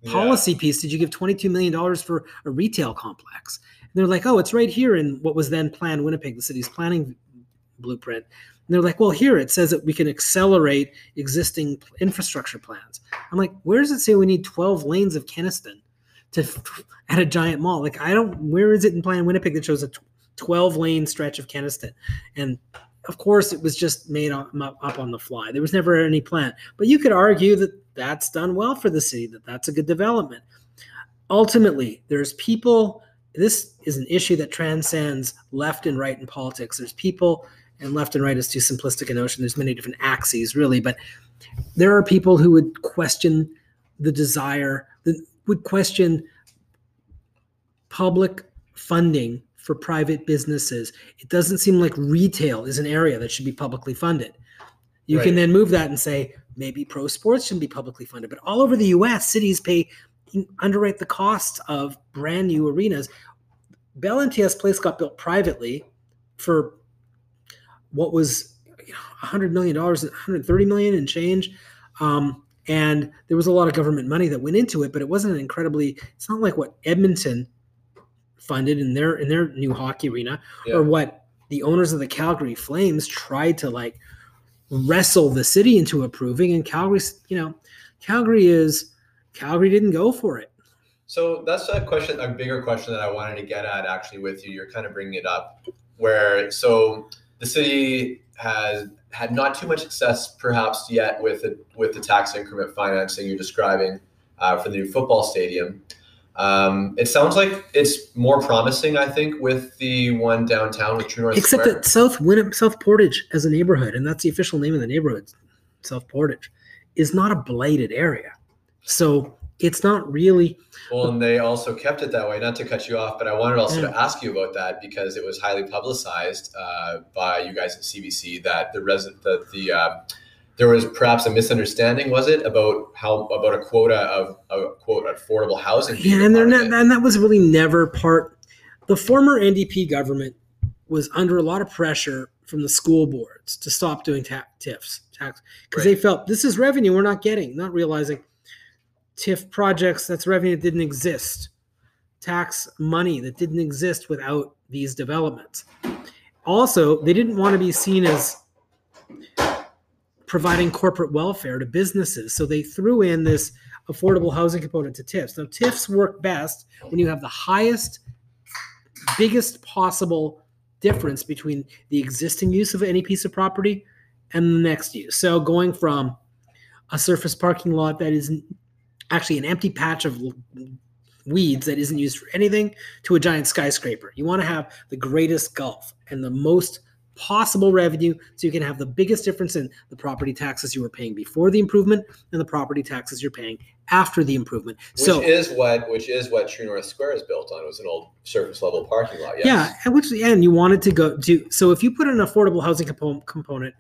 policy yeah. piece did you give $22 million for a retail complex? And they're like, oh, it's right here in what was then planned Winnipeg, the city's planning blueprint. And they're like, well, here it says that we can accelerate existing infrastructure plans. I'm like, where does it say we need 12 lanes of Kenaston to at a giant mall? Like, I don't, where is it in Plan Winnipeg that shows a 12 lane stretch of Kenaston? And of course, it was just made up on the fly. There was never any plan. But you could argue that that's done well for the city, that that's a good development. Ultimately, there's people, this is an issue that transcends left and right in politics. There's people and left and right is too simplistic a notion. There's many different axes, really, but there are people who would question the desire, that would question public funding for private businesses. It doesn't seem like retail is an area that should be publicly funded. You right. can then move that and say maybe pro sports shouldn't be publicly funded, but all over the U.S., cities pay underwrite the cost of brand new arenas. Bell MTS Place got built privately for what was you know, 100 million dollars 130 million and change. Um, and there was a lot of government money that went into it but it wasn't an incredibly it's not like what edmonton funded in their in their new hockey arena yeah. or what the owners of the calgary flames tried to like wrestle the city into approving. And calgary you know calgary is calgary didn't go for it.
So that's a question a bigger question that i wanted to get at actually with you. You're kind of bringing it up where so the city has had not too much success, perhaps yet, with the, with the tax increment financing you're describing uh, for the new football stadium. Um, it sounds like it's more promising, I think, with the one downtown with True North.
Except
Square.
that South South Portage as a neighborhood, and that's the official name of the neighborhood, South Portage, is not a blighted area. So it's not really.
Well, and they also kept it that way. Not to cut you off, but I wanted also yeah. to ask you about that because it was highly publicized uh, by you guys at CBC that the resident that the uh, there was perhaps a misunderstanding, was it, about how about a quota of a quote affordable housing?
Yeah, and they're not, and that was really never part. The former NDP government was under a lot of pressure from the school boards to stop doing ta- TIFs tax because right. they felt this is revenue we're not getting, not realizing TIF projects, that's revenue that didn't exist, tax money that didn't exist without these developments. Also, they didn't want to be seen as providing corporate welfare to businesses. So they threw in this affordable housing component to TIFs. Now, TIFs work best when you have the highest, biggest possible difference between the existing use of any piece of property and the next use. So going from a surface parking lot that is actually an empty patch of weeds that isn't used for anything to a giant skyscraper. You want to have the greatest gulf and the most possible revenue so you can have the biggest difference in the property taxes you were paying before the improvement and the property taxes you're paying after the improvement.
Which
so
is what which is what True North Square is built on. It was an old surface level parking lot.
Yes. Yeah, and which and you wanted to go to so if you put an affordable housing component component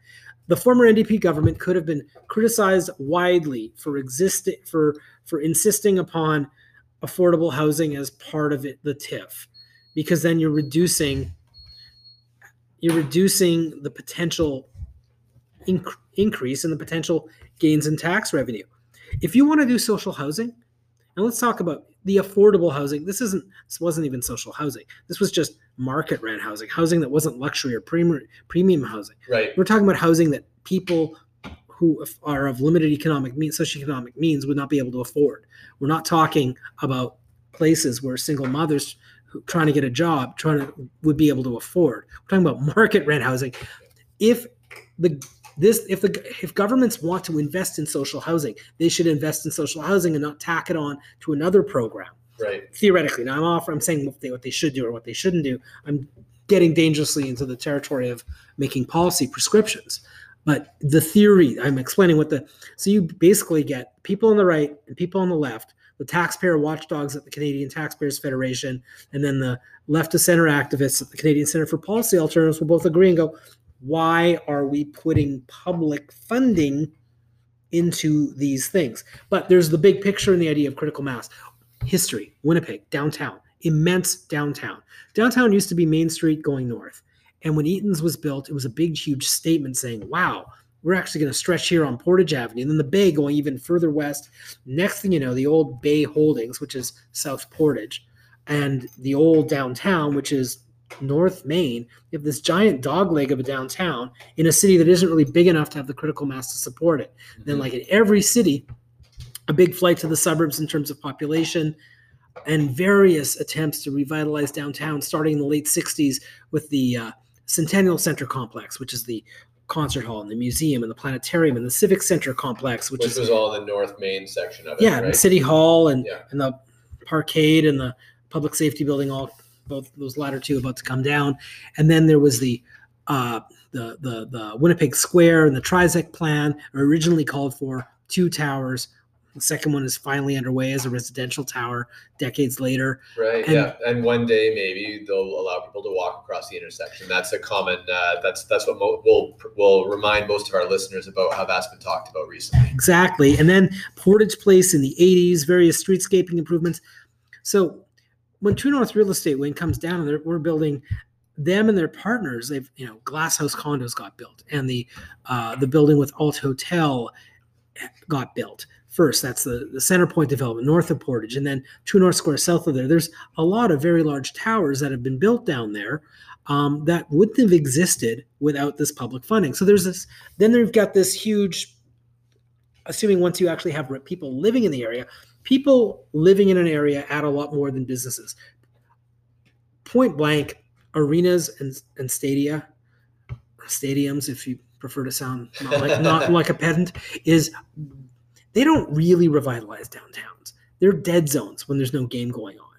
the former NDP government could have been criticized widely for existing for for insisting upon affordable housing as part of it, the TIF, because then you're reducing you're reducing the potential inc- increase in the potential gains in tax revenue. If you want to do social housing, and let's talk about the affordable housing. This isn't. This wasn't even social housing. This was just market rent housing, housing that wasn't luxury or premium premium housing.
Right.
We're talking about housing that people who are of limited economic means, socioeconomic means, would not be able to afford. We're not talking about places where single mothers trying to get a job trying to would be able to afford. We're talking about market rent housing. If the this if the if governments want to invest in social housing, they should invest in social housing and not tack it on to another program.
Right.
Theoretically, now I'm off. I'm saying what they, what they should do or what they shouldn't do. I'm getting dangerously into the territory of making policy prescriptions. But the theory, I'm explaining what the so you basically get people on the right and people on the left, the taxpayer watchdogs at the Canadian Taxpayers Federation, and then the left to center activists at the Canadian Center for Policy Alternatives will both agree and go, why are we putting public funding into these things? But there's the big picture and the idea of critical mass. History, Winnipeg, downtown, immense downtown. Downtown used to be Main Street going north. And when Eaton's was built, it was a big, huge statement saying, wow, we're actually going to stretch here on Portage Avenue. And then the Bay going even further west. Next thing you know, the old Bay Holdings, which is South Portage, and the old downtown, which is North Main, you have this giant dogleg of a downtown in a city that isn't really big enough to have the critical mass to support it. Then,
Mm-hmm.
like in every city, a big flight to the suburbs in terms of population, and various attempts to revitalize downtown, starting in the late '60s with the uh, Centennial Center complex, which is the concert hall and the museum and the planetarium and the civic center complex, which,
Which
is
was all the North Main section of it.
yeah,
Right.
and City Hall and
Yeah.
and the parkade and the public safety building, all both those latter two about to come down, and then there was the uh, the the the Winnipeg Square and the Trizec plan originally called for two towers. The second one is finally underway as a residential tower decades later.
Right.
And-
yeah. And one day maybe they'll allow people to walk across the intersection. That's a common. Uh, that's that's what mo- will will remind most of our listeners about how that's been talked about recently.
Exactly. And then Portage Place in the 80s, various streetscaping improvements. So when True North Real Estate Wing comes down and we're building them and their partners, they've, you know, Glass House condos got built and the uh, the building with Alt Hotel got built. First, that's the, the center point development north of Portage, and then True North Square south of there. There's a lot of very large towers that have been built down there um, that wouldn't have existed without this public funding. So there's this. Then they've got this huge assuming once you actually have people living in the area, people living in an area add a lot more than businesses. Point blank, arenas and, and stadia, stadiums, if you prefer to sound not like not like a pedant, is they don't really revitalize downtowns. They're dead zones when there's no game going on,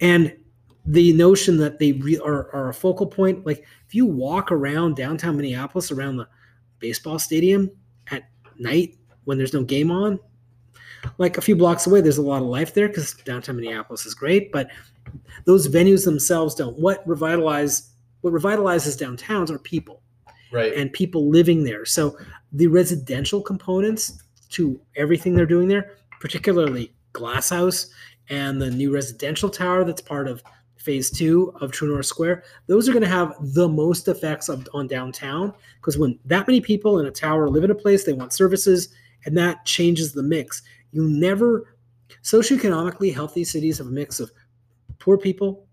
and the notion that they re- are, are a focal point, like if you walk around downtown Minneapolis around the baseball stadium at night when there's no game on. Like a few blocks away, there's a lot of life there because downtown Minneapolis is great, but those venues themselves don't. What revitalize what revitalizes downtowns are people
Right.
and people living there. So the residential components to everything they're doing there, particularly Glass House and the new residential tower that's part of phase two of True North Square, those are going to have the most effects of, on downtown because when that many people in a tower live in a place, they want services, and that changes the mix. You never socioeconomically healthy cities have a mix of poor people,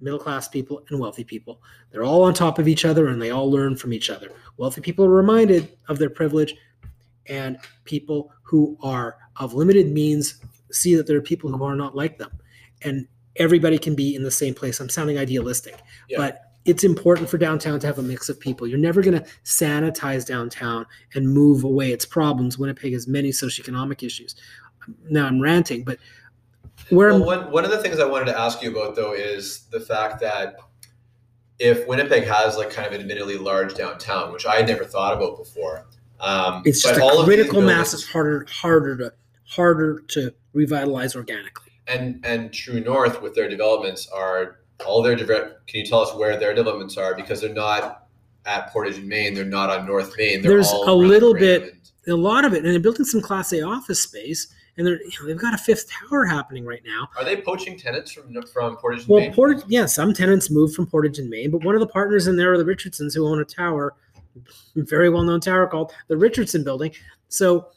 middle class people, and wealthy people. They're all on top of each other and they all learn from each other. Wealthy people are reminded of their privilege, and people who are of limited means see that there are people who are not like them. And everybody can be in the same place. I'm sounding idealistic,
Yeah.
but it's important for downtown to have a mix of people. You're never going to sanitize downtown and move away its problems. Winnipeg has many socioeconomic issues. Now I'm ranting, but where
Well, one, one of the things I wanted to ask you about though is the fact that if Winnipeg has like kind of an admittedly large downtown, which I had never thought about before, um,
it's just a critical mass is harder harder to harder to revitalize organically.
and and True North with their developments are all their develop. Can you tell us where their developments are because they're not at Portage and Main, they're not on North Main. They're
There's a little bit- A lot of it, and they're building some Class A office space, and they're you know, they've got a fifth tower happening right now.
Are they poaching tenants from from Portage and
Well,
Main?
Portage, yeah, some tenants moved from Portage and Main, but one of the partners in there are the Richardsons, who own a tower, very well-known tower called the Richardson Building. So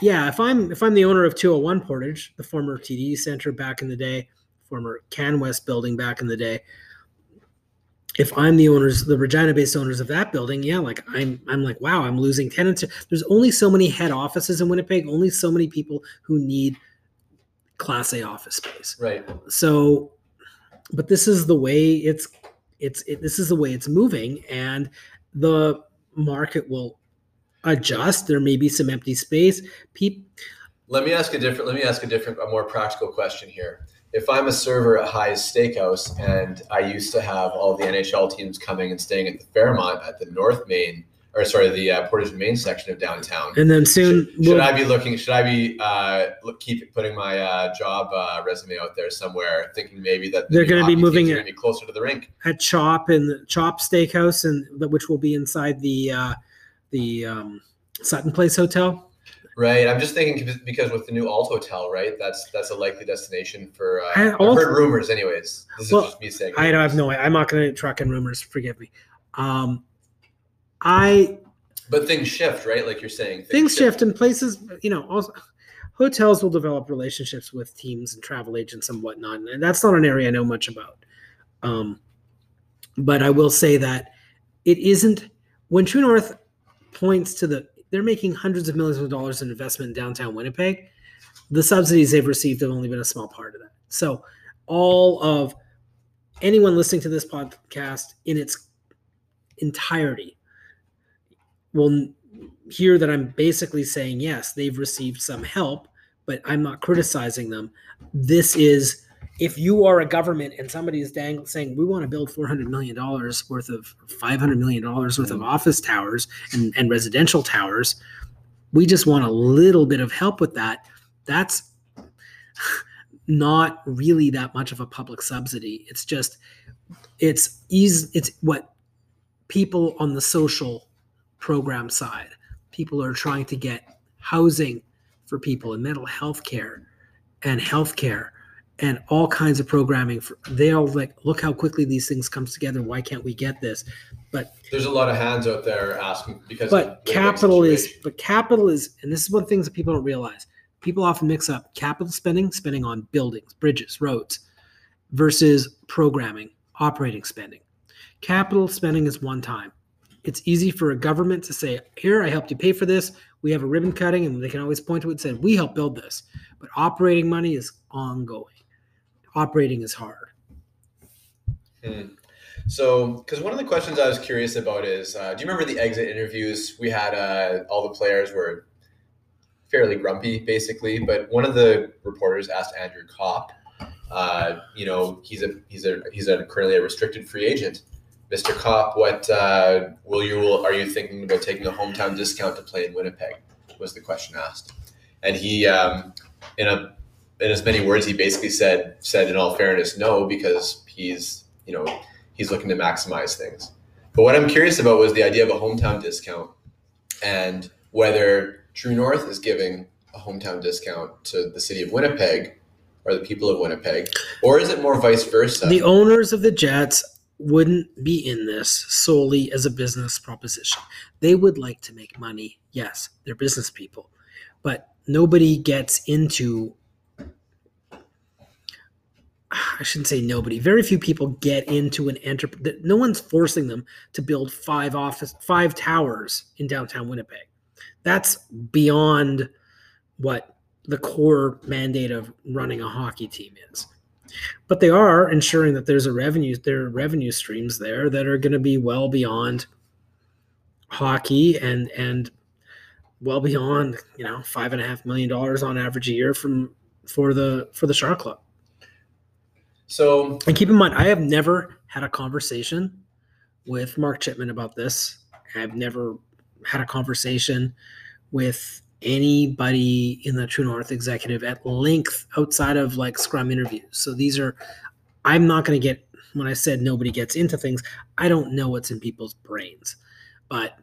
yeah, if I'm if I'm the owner of 201 Portage, the former TD Center back in the day, former CanWest building back in the day, if I'm the owners, the Regina-based owners of that building, yeah, like I'm I'm like, wow, I'm losing tenants. There's only so many head offices in Winnipeg, only so many people who need class A office space.
Right.
So but this is the way it's it's it, this is the way it's moving and the market will adjust. There may be some empty space. People
Let me ask a different. Let me ask a different, a more practical question here. If I'm a server at Hy's Steakhouse and I used to have all the NHL teams coming and staying at the Fairmont at the North Main, or sorry, the uh, Portage Main section of downtown,
and then soon
should, should I be looking? Should I be uh, look, keep putting my uh, job uh, resume out there somewhere, thinking maybe that the
They're gonna be moving it.
be closer to the rink?
at Chop and Chop Steakhouse, and which will be inside the uh, the um, Sutton Place Hotel.
Right. I'm just thinking because- with the new Alt Hotel, right? That's that's a likely destination for. Uh, I've
Alt-
heard rumors, anyways. This
Well,
is just me saying.
I don't have no. I'm not going to truck in rumors. Forgive me. Um, I
But things shift, right? Like you're saying,
things shift in places. You know, also hotels will develop relationships with teams and travel agents and whatnot, and that's not an area I know much about. Um, but I will say that it isn't when True North points to the they're making hundreds of millions of dollars in investment in downtown Winnipeg. The subsidies they've received have only been a small part of that. So all of anyone listening to this podcast in its entirety will hear that I'm basically saying yes, they've received some help, but I'm not criticizing them. This is if you are a government and somebody is dang, saying we want to build 400 million dollars worth of 500 million dollars worth of mm. office towers and, and residential towers, we just want a little bit of help with that. That's not really that much of a public subsidy. It's just it's easy. It's what people on the social program side, people are trying to get housing for people and mental health care and health care and all kinds of programming for they all like look how quickly these things comes together. Why can't we get this?
But There's a lot of hands out there asking because.
but capital is but capital is and this is one of the things that people don't realize. People often mix up capital spending spending on buildings bridges roads versus programming operating spending. Capital spending is one time it's easy for a government to say here i helped you pay for this we have a ribbon cutting and they can always point to it and say we helped build this but operating money is ongoing operating is hard
Hmm. So, because one of the questions I was curious about is, uh, do you remember the exit interviews we had? Uh, all the players were fairly grumpy, basically. But one of the reporters asked Andrew Copp, uh, you know, he's a he's a he's a currently a restricted free agent. Mr. Copp, what uh, will you will are you thinking about taking a hometown discount to play in Winnipeg? Was the question asked, and he, um, in a in as many words, he basically said said in all fairness, no, because he's you know he's looking to maximize things. But what I'm curious about was the idea of a hometown discount and whether True North is giving a hometown discount to the city of Winnipeg or the people of Winnipeg, or is it more vice versa?
the owners of the Jets wouldn't be in this solely as a business proposition. They would like to make money. Yes, they're business people, but nobody gets into. I shouldn't say nobody. Very few people get into an enterprise. No one's forcing them to build five office, five towers in downtown Winnipeg. That's beyond what the core mandate of running a hockey team is but they are ensuring that there's a revenue there are revenue streams there that are going to be well beyond hockey and and well beyond you know five and a half million dollars on average a year from for the for the shark club.
So
and keep in mind i have never had a conversation with mark chipman about this. I've never had a conversation with anybody in the True North executive at length outside of like scrum interviews. So these are, I'm not going to get, when I said nobody gets into things, I don't know what's in people's brains, but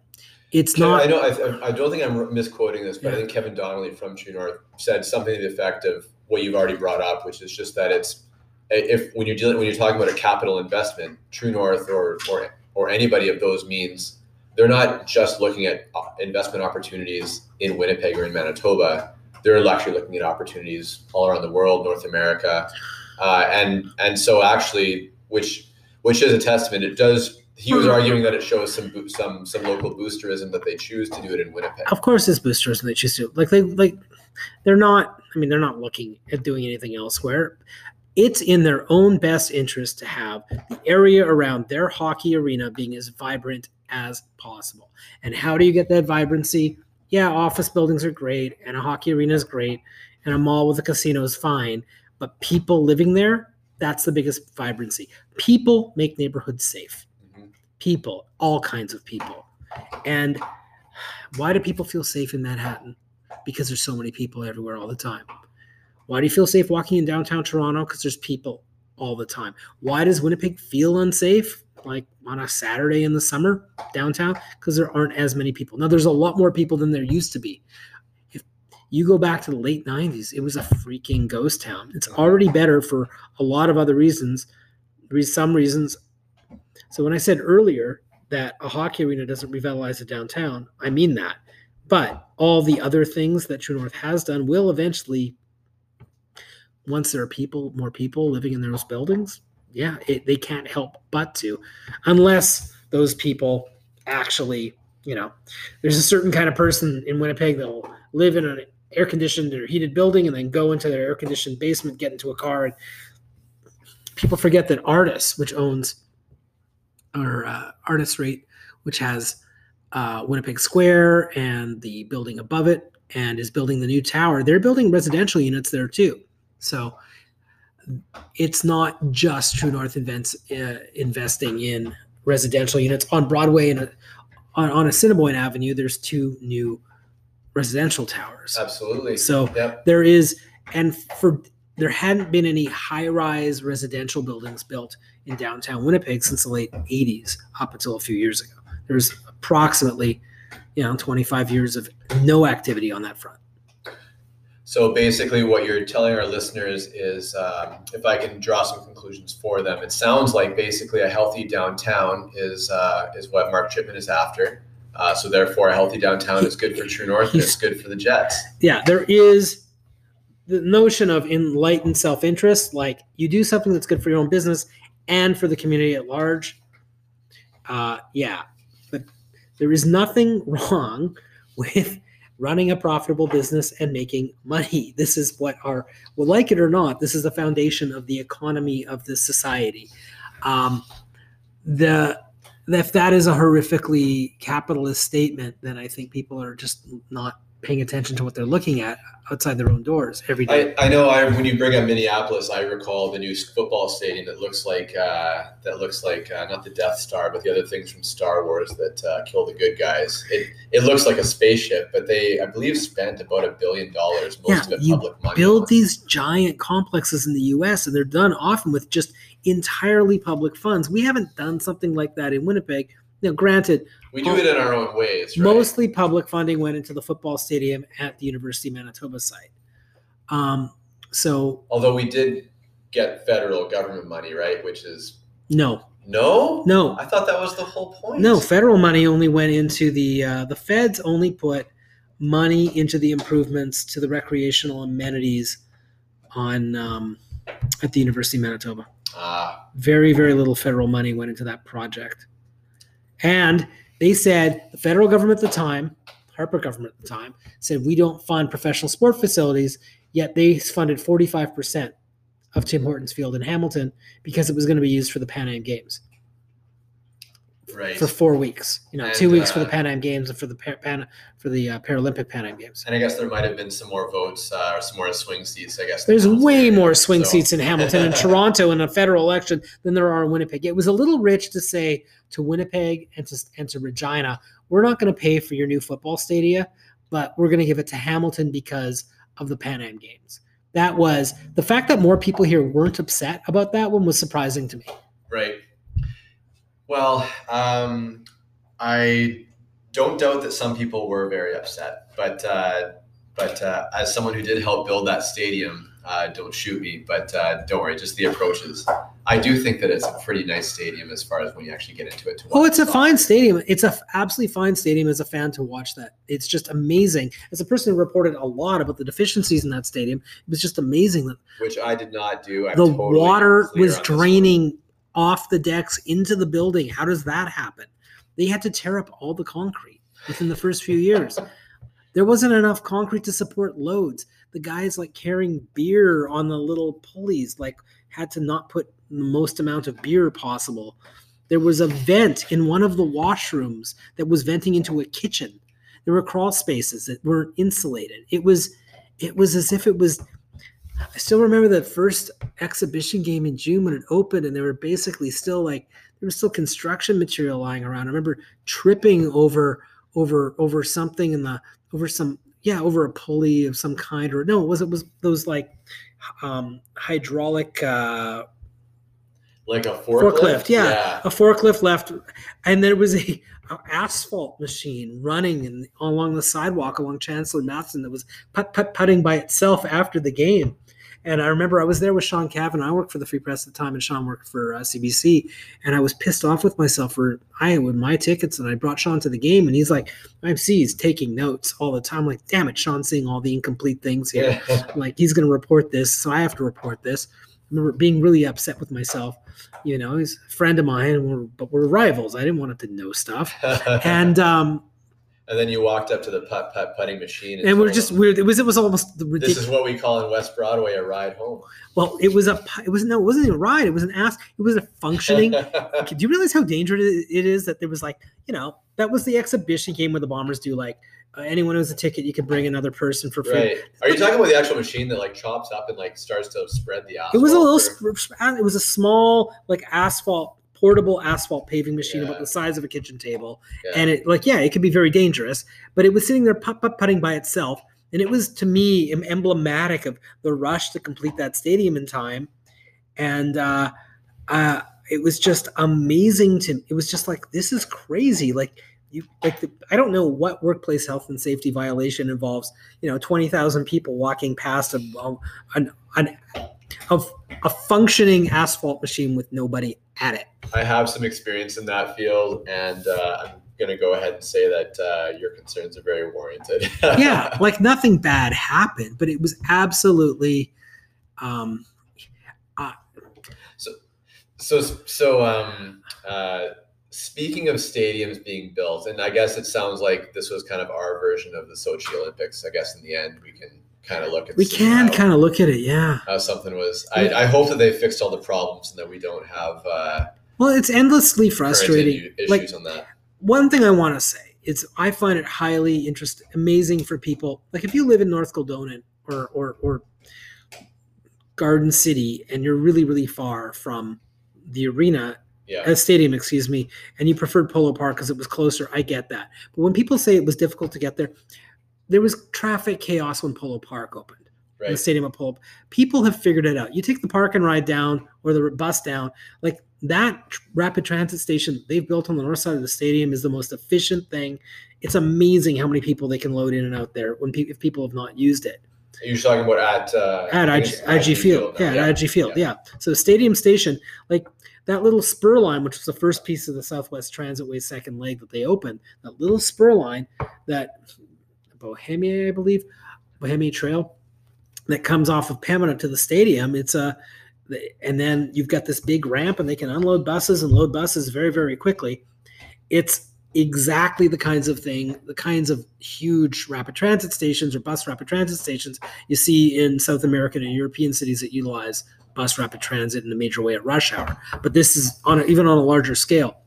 it's
Kevin,
not.
I know I, I don't think I'm misquoting this, but I think Kevin Donnelly from True North said something to the effect of what you've already brought up, which is just that it's if when you're dealing when you're talking about a capital investment, True North or or or anybody of those means, they're not just looking at uh, investment opportunities in Winnipeg or in Manitoba. They're actually looking at opportunities all around the world, North America, uh, and and so actually, which which is a testament. It does. He was arguing that it shows some some some local boosterism that they choose to do it in Winnipeg.
Of course, it's boosters, and they choose to like they like they're not. I mean, they're not looking at doing anything elsewhere. It's in their own best interest to have the area around their hockey arena being as vibrant as possible. And how do you get that vibrancy? Yeah, office buildings are great, and a hockey arena is great, and a mall with a casino is fine. But people living there, that's the biggest vibrancy. People make neighborhoods safe.
Mhm.
People, all kinds of people. And why do people feel safe in Manhattan? Because there's so many people everywhere all the time. Why do you feel safe walking in downtown Toronto? Because there's people all the time. Why does Winnipeg feel unsafe? Like on a Saturday in the summer downtown? Because there aren't as many people. Now, there's a lot more people than there used to be. If you go back to the late 90s, it was a freaking ghost town. It's already better for a lot of other reasons. Some reasons. So when I said earlier that a hockey arena doesn't revitalize a downtown, I mean that. But all the other things that True North has done will eventually, once there are people, more people living in those buildings, yeah, it, they can't help but to, unless those people actually, you know, there's a certain kind of person in Winnipeg that will live in an air conditioned or heated building and then go into their air conditioned basement, get into a car, and people forget that Artis, which owns or uh, Artis REIT, which has uh, Winnipeg Square and the building above it, and is building the new tower. They're building residential units there too. So it's not just True North invents, uh, investing in residential units on Broadway and uh, on, on Assiniboine Avenue. There's two new residential towers.
Absolutely.
So
Yep.
there is, and for there hadn't been any high-rise residential buildings built in downtown Winnipeg since the late '80s, up until a few years ago. There's approximately, you know, 25 years of no activity on that front.
So basically, what you're telling our listeners is, um, if I can draw some conclusions for them, it sounds like basically a healthy downtown is uh, is what Mark Chipman is after. Uh, so therefore, a healthy downtown is good for True North and it's good for the Jets.
Yeah, there is the notion of enlightened self-interest, like you do something that's good for your own business and for the community at large. Uh, yeah, but there is nothing wrong with running a profitable business and making money. This is what our, well, like it or not, this is the foundation of the economy of this society. Um, the if that is a horrifically capitalist statement, then I think people are just not paying attention to what they're looking at outside their own doors every day.
I, I know. I when you bring up Minneapolis, I recall the new football stadium that looks like uh, that looks like uh, not the Death Star, but the other things from Star Wars that uh, kill the good guys. It it looks like a spaceship, but they I believe spent about a billion dollars, most
Yeah,
of it
you
public money.
Build
on.
these giant complexes in the U.S. and they're done often with just entirely public funds. We haven't done something like that in Winnipeg. Now, granted,
We do it in our own ways, right?
mostly public funding went into the football stadium at the University of Manitoba site. Um, so
Although we did get federal government money, right? Which is
no,
no,
no,
I thought that was the whole point.
No, federal money only went into the uh, the feds only put money into the improvements to the recreational amenities on um, at the University of Manitoba.
Ah,
Very very little federal money went into that project, and they said the federal government at the time, Harper government at the time, said we don't fund professional sport facilities. Yet they funded forty five percent of Tim Hortons Field in Hamilton because it was going to be used for the Pan Am Games
right.
for four weeks. You know,
And,
two weeks for the
uh,
Pan Am Games and for the Pan, for the uh, Paralympic Pan Am Games.
and I guess there might have been some more votes uh, or some more swing seats. I guess
There's way more swing
So-
seats in Hamilton and Toronto in a federal election than there are in Winnipeg. It was a little rich to say to Winnipeg and to and to Regina, we're not going to pay for your new football stadia, but we're going to give it to Hamilton because of the Pan Am Games. That was the fact that more people here weren't upset about that one was surprising to me.
Right. Well, um, I don't doubt that some people were very upset, but uh, but uh, as someone who did help build that stadium, uh, don't shoot me, but uh, don't worry, just the approaches. I do think that it's a pretty nice stadium as far as when you actually get into it. To
Oh, it's a fine stadium. It's a f- absolutely fine stadium as a fan to watch that. It's just amazing. As a person who reported a lot about the deficiencies in that stadium, it was just amazing that
which I did not do. I'm
the
totally
water was draining off the decks into the building. How does that happen? They had to tear up all the concrete within the first few years. There wasn't enough concrete to support loads. The guys like carrying beer on the little pulleys like had to not put the most amount of beer possible. There was a vent in one of the washrooms that was venting into a kitchen. There were crawl spaces that weren't insulated. It was it was as if it was I still remember the first exhibition game in June when it opened, and they were basically still like there was still construction material lying around. I remember tripping over over over something in the over some yeah over a pulley of some kind or no it was it was those like um hydraulic uh
like a forklift.
forklift, yeah. a forklift left and there was a, a asphalt machine running in, along the sidewalk along chancellor matheson that was put put putting by itself after the game and i remember i was there with sean Kavanagh i worked for the free press at the time and sean worked for uh, cbc and i was pissed off with myself for i with my tickets and i brought sean to the game and he's like imc he's taking notes all the time. I'm like damn it sean's seeing all the incomplete things here.
Yeah.
like he's going to report this so i have to report this. I remember being really upset with myself. You know he's a friend of mine and we're, but we're rivals. I didn't want him to know stuff. And um
and then you walked up to the putt putt putting machine,
and we're just weird it was it was almost
This
ridiculous
is what we call in West Broadway a ride home.
well it was a it was no it wasn't a ride it was an ass it was a functioning do you realize how dangerous it is that there was like you know that was the exhibition game where the bombers do like uh, anyone who has a ticket you can bring another person for free
right? Are you talking about the actual machine that like chops up and like starts to spread the asphalt?
It was a little. sp- It was a small, like asphalt, portable asphalt paving machine about the size of a kitchen table,
Yeah.
and it, like, yeah, it could be very dangerous. But it was sitting there putt putt putting by itself, and it was to me emblematic of the rush to complete that stadium in time, and uh, uh, it was just amazing to. It was just like this is crazy, like. You like the, I don't know what workplace health and safety violation involves. You know, twenty thousand people walking past a, an, an of a functioning asphalt machine with nobody at it.
I have some experience in that field, and uh, I'm going to go ahead and say that uh, your concerns are very warranted.
Yeah, like nothing bad happened, but it was absolutely um
So, so um, uh, speaking of stadiums being built, and I guess it sounds like this was kind of our version of the Sochi Olympics. I guess in the end, we can kind of look at
we can kind of look at it, yeah.
how something was. I, I hope that they fixed all the problems and that we don't have uh,
Well, it's endlessly frustrating.
issues
Like
on that.
one thing I want to say is I find it highly interesting, amazing for people. Like if you live in North Kildonan or or or Garden City and you're really really far from the arena
Yeah,
a stadium, excuse me, and you preferred Polo Park because it was closer. I get that. But when people say it was difficult to get there, there was traffic chaos when Polo Park opened.
Right.
The stadium at Polo. People have figured it out. You take the park and ride down or the bus down, like that rapid transit station they've built on the north side of the stadium is the most efficient thing. It's amazing how many people they can load in and out there when pe- if people have not used it
You're talking about at uh,
at IG, IG Field.
now.
Yeah, at IG Field. Yeah. So Stadium Station, like that little spur line, which was the first piece of the Southwest Transitway second leg that they opened, that little spur line that Bohemia, I believe, Bohemia Trail that comes off of Pembina to the stadium. It's a and then you've got this big ramp and they can unload buses and load buses very, very quickly. It's exactly the kinds of thing, the kinds of huge rapid transit stations or bus rapid transit stations you see in South American and European cities that utilize bus rapid transit in a major way at rush hour. But this is on a, even on a larger scale.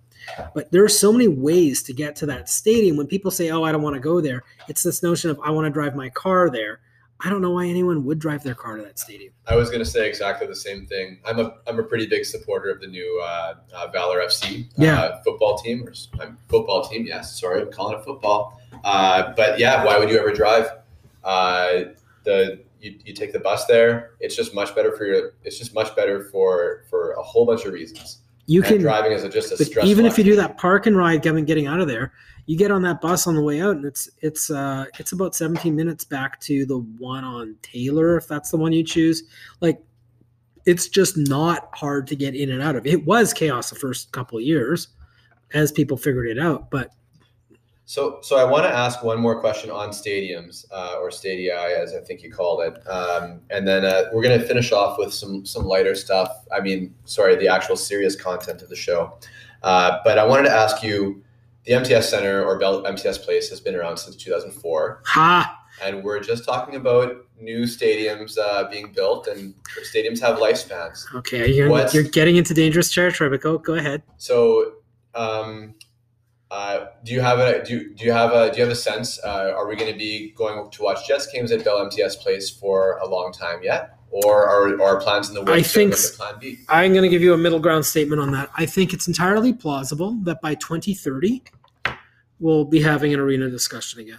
But there are so many ways to get to that stadium. When people say, "Oh, I don't want to go there," it's this notion of I want to drive my car there. I don't know why anyone would drive their car to that stadium.
I was going to say exactly the same thing. I'm a I'm a pretty big supporter of the new uh, uh, Valour FC
Yeah.
uh, football team or um, football team. Yes, sorry, I'm calling it football. Uh, but yeah, why would you ever drive? Uh, the you, you take the bus there. It's just much better for your. It's just much better for for a whole bunch of reasons.
You can
driving is just a stress.
even if you do that park and ride getting getting out of there you get on that bus on the way out and it's it's uh it's about 17 minutes back to the one on taylor if that's the one you choose like it's just not hard to get in and out of. It was chaos the first couple of years as people figured it out, but
So, so I want to ask one more question on stadiums uh, or stadii, as I think you called it, um, and then uh, we're going to finish off with some some lighter stuff. I mean, sorry, the actual serious content of the show. Uh, but I wanted to ask you, the MTS Center or Bell MTS Place has been around since 2004,
ha,
and we're just talking about new stadiums uh, being built, and stadiums have lifespans.
okay, you're, you're getting into dangerous territory, but go go ahead.
So, um, uh, do you have a do you, do you have a do you have a sense? Uh, are we going to be going to watch Jets games at Bell MTS Place for a long time yet, or are, are our plans in the
I
works? to
think
look
s-
at Plan B.
I'm going to give you a middle ground statement on that. I think it's entirely plausible that by 2030 we'll be having an arena discussion again.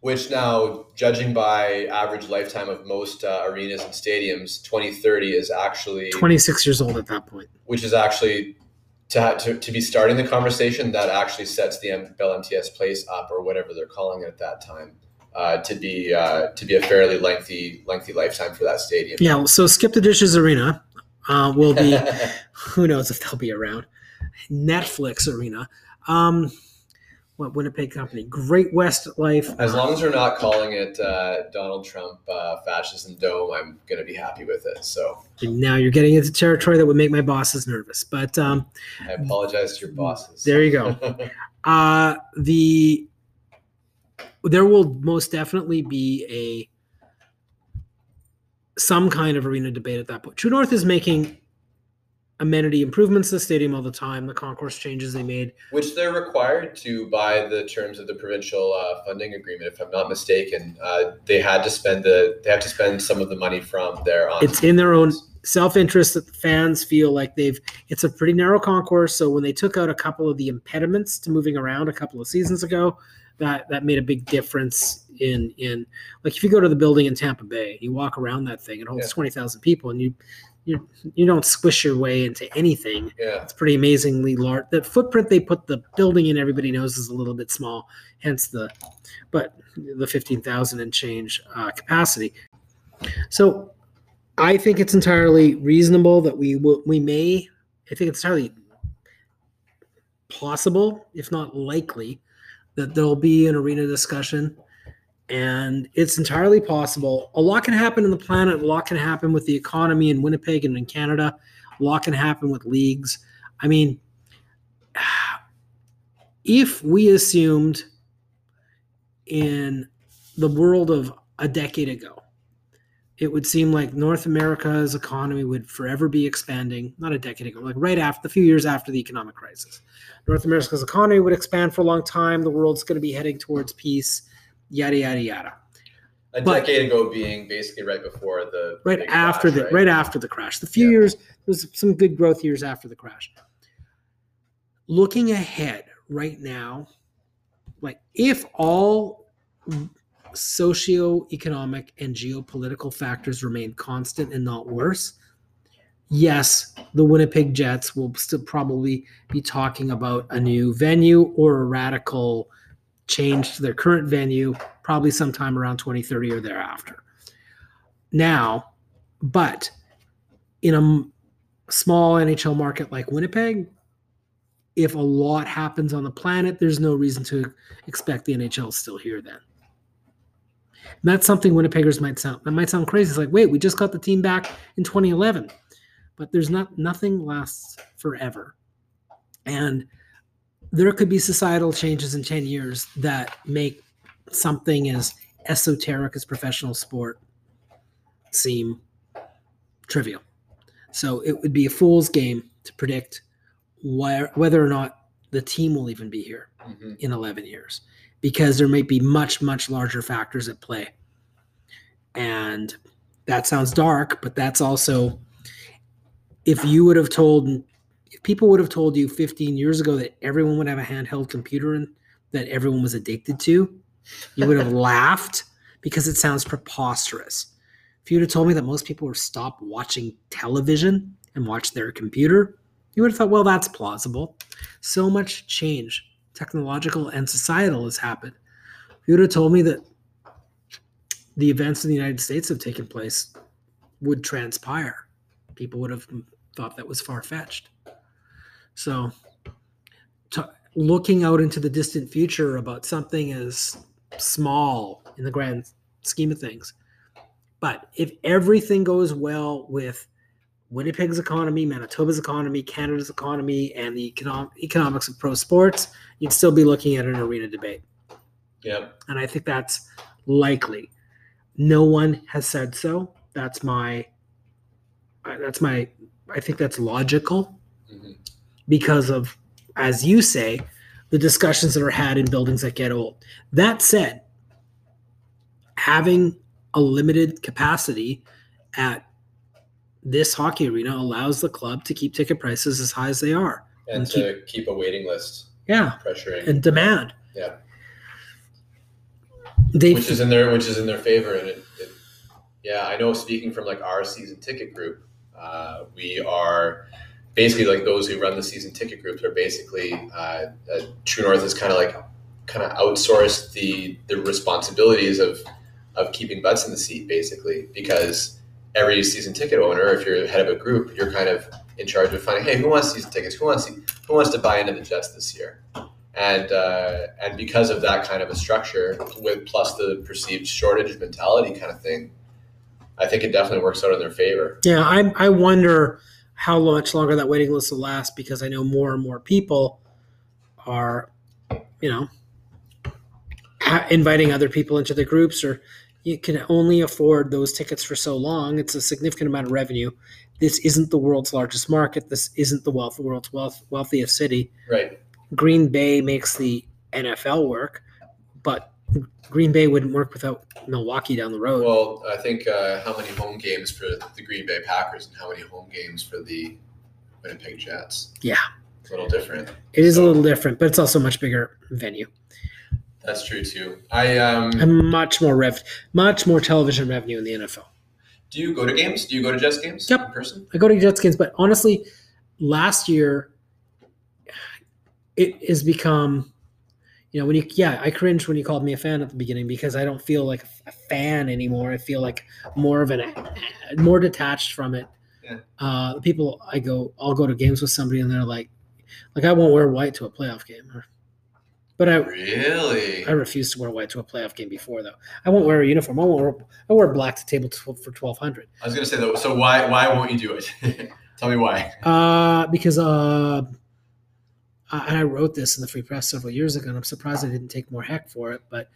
Which now, judging by average lifetime of most uh, arenas and stadiums, 2030 is actually
26 years old at that point.
which is actually to, ha- to, to be starting the conversation that actually sets the M- Bell MTS place up or whatever they're calling it at that time uh, to be uh, to be a fairly lengthy lengthy lifetime for that stadium.
Yeah, so Skip the Dishes Arena uh, will be who knows if they'll be around. Netflix Arena. Um, what Winnipeg company? Great West Life.
as long as they're not calling it uh, Donald Trump uh, fascism dome, I'm gonna be happy with it. So
Now you're getting into territory that would make my bosses nervous, but um,
I apologize to your bosses.
there you go. Uh, the there will most definitely be a some kind of arena debate at that point. True North is making amenity improvements to the stadium all the time. The concourse changes they made.
Which they're required to by the terms of the provincial uh, funding agreement, if I'm not mistaken. Uh, they had to spend the they have to spend some of the money from their. On-
It's in their own self-interest that the fans feel like they've it's a pretty narrow concourse so when they took out a couple of the impediments to moving around a couple of seasons ago that that made a big difference in in like if you go to the building in Tampa Bay you walk around that thing it holds
Yeah.
20,000 people and you you you don't squish your way into anything
yeah,
it's pretty amazingly large the footprint they put the building in everybody knows is a little bit small hence the but the 15,000 and change uh, capacity so I think it's entirely reasonable that we will, we may, I think it's entirely possible, if not likely, that there'll be an arena discussion. And it's entirely possible. A lot can happen in the planet. A lot can happen with the economy in Winnipeg and in Canada. A lot can happen with leagues. I mean, if we assumed in the world of a decade ago, it would seem like North America's economy would forever be expanding, not a decade ago, like right after, a few years after the economic crisis. North America's economy would expand for a long time. The world's going to be heading towards peace, yada, yada, yada.
a
but-
decade ago, being basically right before the
Right after
crash,
the right after the crash. The few
Yeah.
years, there's some good growth years after the crash. Looking ahead right now, like if all socioeconomic and geopolitical factors remain constant and not worse, yes, the Winnipeg Jets will still probably be talking about a new venue or a radical change to their current venue, probably sometime around 2030 or thereafter. Now, but in a small NHL market like Winnipeg, if a lot happens on the planet, there's no reason to expect the NHL still here then. And that's something Winnipeggers might sound that might sound crazy. It's like, wait, we just got the team back in 2011, but there's not nothing lasts forever, and there could be societal changes in 10 years that make something as esoteric as professional sport seem trivial. So it would be a fool's game to predict where, whether or not the team will even be here
Mhm.
in 11 years because there might be much much larger factors at play and that sounds dark but that's also if you would have told if people would have told you 15 years ago that everyone would have a handheld computer and that everyone was addicted to you would have laughed because it sounds preposterous if you would have told me that most people would stop watching television and watch their computer you would have thought well that's plausible so much change technological and societal has happened. If you would have told me that the events in the United States have taken place would transpire. People would have thought that was far fetched. So, to, looking out into the distant future about something as small in the grand scheme of things. But if everything goes well with Winnipeg's economy, Manitoba's economy, Canada's economy, and the econom- economics of pro sports, you'd still be looking at an arena debate.
Yeah.
And I think that's likely. No one has said so. That's my. That's my. I think that's logical
Mhm.
Because of, as you say, the discussions that are had in buildings that get old. That said, having a limited capacity at this hockey arena allows the club to keep ticket prices as high as they are.
And
And
to keep a waiting list
Yeah,
pressuring,
and demand.
Yeah.
They
which is in their which is in their favor, and it, it yeah, I know. Speaking from like our season ticket group, uh, we are basically like those who run the season ticket groups are basically uh, uh, True North is kind of like kind of outsourced the the responsibilities of of keeping butts in the seat basically because every season ticket owner, if you're head of a group, you're kind of in charge of finding, hey, who wants season tickets? Who wants who wants to buy into the Jets this year? And uh, and because of that kind of a structure, with plus the perceived shortage mentality kind of thing, I think it definitely works out in their favor.
Yeah, I I wonder how much longer that waiting list will last because I know more and more people are, you know, ha- inviting other people into the groups, or you can only afford those tickets for so long. It's a significant amount of revenue. This isn't the world's largest market. This isn't the wealth, world's wealth, wealthiest city.
Right.
Green Bay makes the NFL work, but Green Bay wouldn't work without Milwaukee down the road.
Well, I think uh, how many home games for the Green Bay Packers and how many home games for the Winnipeg Jets?
Yeah.
It's a little different.
it is a little different, but it's also a much bigger venue.
That's true too. I um.
and much more rev, much more television revenue in the NFL.
Do you go to games? Do you go to Jets games
Yep.
in person?
I go to Jets games, but honestly, last year it has become, you know, when you yeah, I cringed when you called me a fan at the beginning because I don't feel like a fan anymore. I feel like more of an more detached from it.
Yeah.
Uh, the people I go, I'll go to games with somebody and they're like, like I won't wear white to a playoff game, or, but I
Really?
I refused to wear white to a playoff game before though. I won't wear a uniform. I won't wear I wear black to table for twelve hundred.
I was gonna say though. So why why won't you do it? Tell me why.
Uh, because uh, I- and I wrote this in the Free Press several years ago, and I'm surprised I didn't take more heck for it. But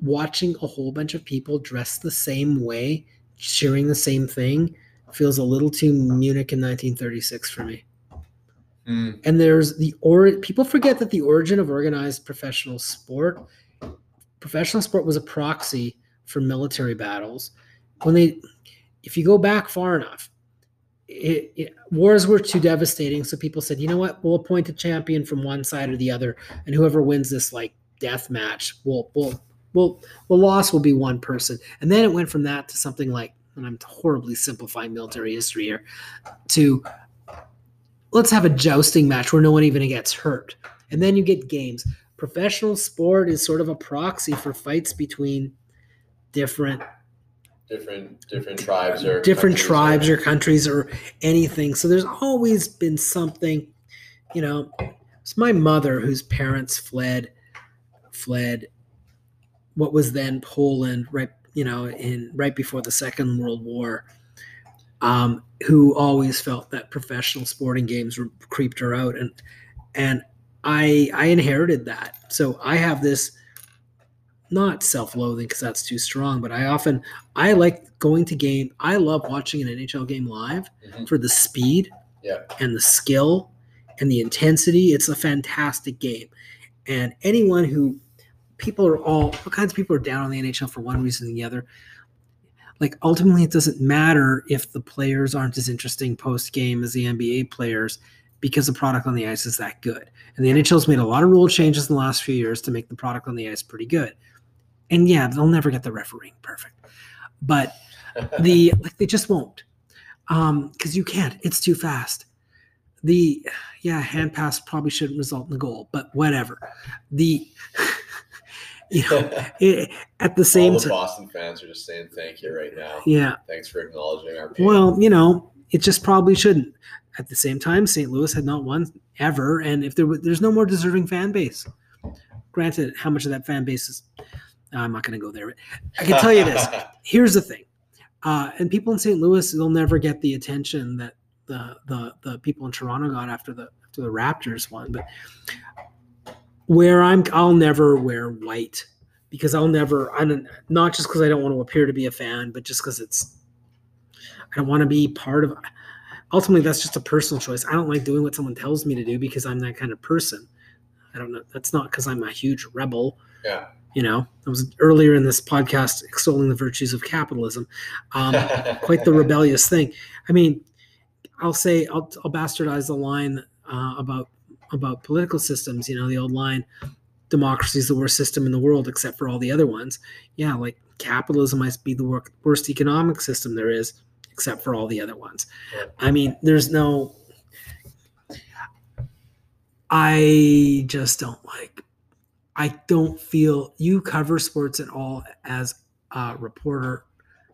watching a whole bunch of people dressed the same way, cheering the same thing, feels a little too Munich in 1936 for me.
Hmm.
And there's the or people forget that the origin of organized professional sport, professional sport was a proxy for military battles. When they, if you go back far enough, it, it, wars were too devastating. So people said, you know what, we'll appoint a champion from one side or the other, and whoever wins this like death match will will will the loss will be one person. And then it went from that to something like, and I'm horribly simplifying military history here, to let's have a jousting match where no one even gets hurt. And then you get games. Professional sport is sort of a proxy for fights between different
Different different tribes or
different tribes or countries or anything. So there's always been something, you know. It's my mother whose parents fled fled what was then Poland, right? You know, in right before the Second World War. Um, who always felt that professional sporting games were creeped her out, and and I I inherited that. So I have this not self-loathing because that's too strong, but I often I like going to game. I love watching an NHL game live
Mhm.
for the speed
Yeah.
and the skill and the intensity. It's a fantastic game. And anyone who people are all all kinds of people are down on the NHL for one reason or the other. Like ultimately it doesn't matter if the players aren't as interesting post game as the NBA players because the product on the ice is that good. And the NHL's made a lot of rule changes in the last few years to make the product on the ice pretty good. And yeah, they'll never get the refereeing perfect. But the like they just won't um because you can't it's too fast the yeah hand pass probably shouldn't result in the goal but whatever the you know, it, at the same time,
Boston fans are just saying thank you right now.
yeah.
Thanks for acknowledging our pain.
Well, you know, it just probably shouldn't. At the same time, St. Louis had not won ever, and if there were, there's no more deserving fan base. Granted, how much of that fan base is, I'm not going to go there. But I can tell you this. Here's the thing, uh, and people in St. Louis, they'll never get the attention that the the the people in Toronto got after the after the Raptors won. But where I'm, I'll never wear white because I'll never. I don't not just because I don't want to appear to be a fan, but just because it's I don't want to be part of. Ultimately, that's just a personal choice. I don't like doing what someone tells me to do because I'm that kind of person. I don't know. That's not because I'm a huge rebel.
Yeah.
You know, I was earlier in this podcast extolling the virtues of capitalism. Um, quite the rebellious thing. I mean, I'll say I'll, I'll bastardize the line uh, about about political systems. You know, the old line, "Democracy is the worst system in the world, except for all the other ones." Yeah, like capitalism might be the wor- worst economic system there is, except for all the other ones. I mean, there's no. I just don't like. I don't feel you cover sports at all as a reporter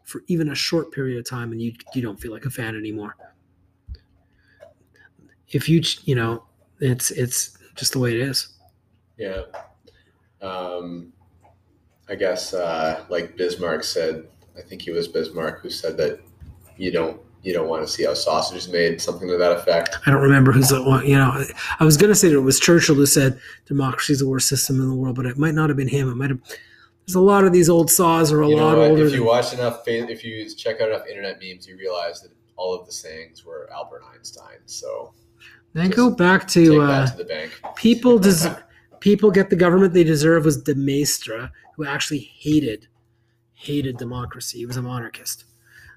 for even a short period of time, and you you don't feel like a fan anymore. If you you know, it's it's just the way it is.
Yeah. Um, I guess, uh, like Bismarck said, I think he was Bismarck who said that you don't you don't want to see how sausage is made, something to that effect.
I don't remember who's the one. You know, I was going to say that it was Churchill who said democracy is the worst system in the world, but it might not have been him. It might have. There's a lot of these old saws are a
You
lot
know,
older.
if
than-
you watch enough, if you check out enough internet memes, you realize that all of the sayings were Albert Einstein. So
then go back to uh,
to the bank.
people. Des- people get the government they deserve. Was de Maistre, who actually hated hated democracy. He was a monarchist.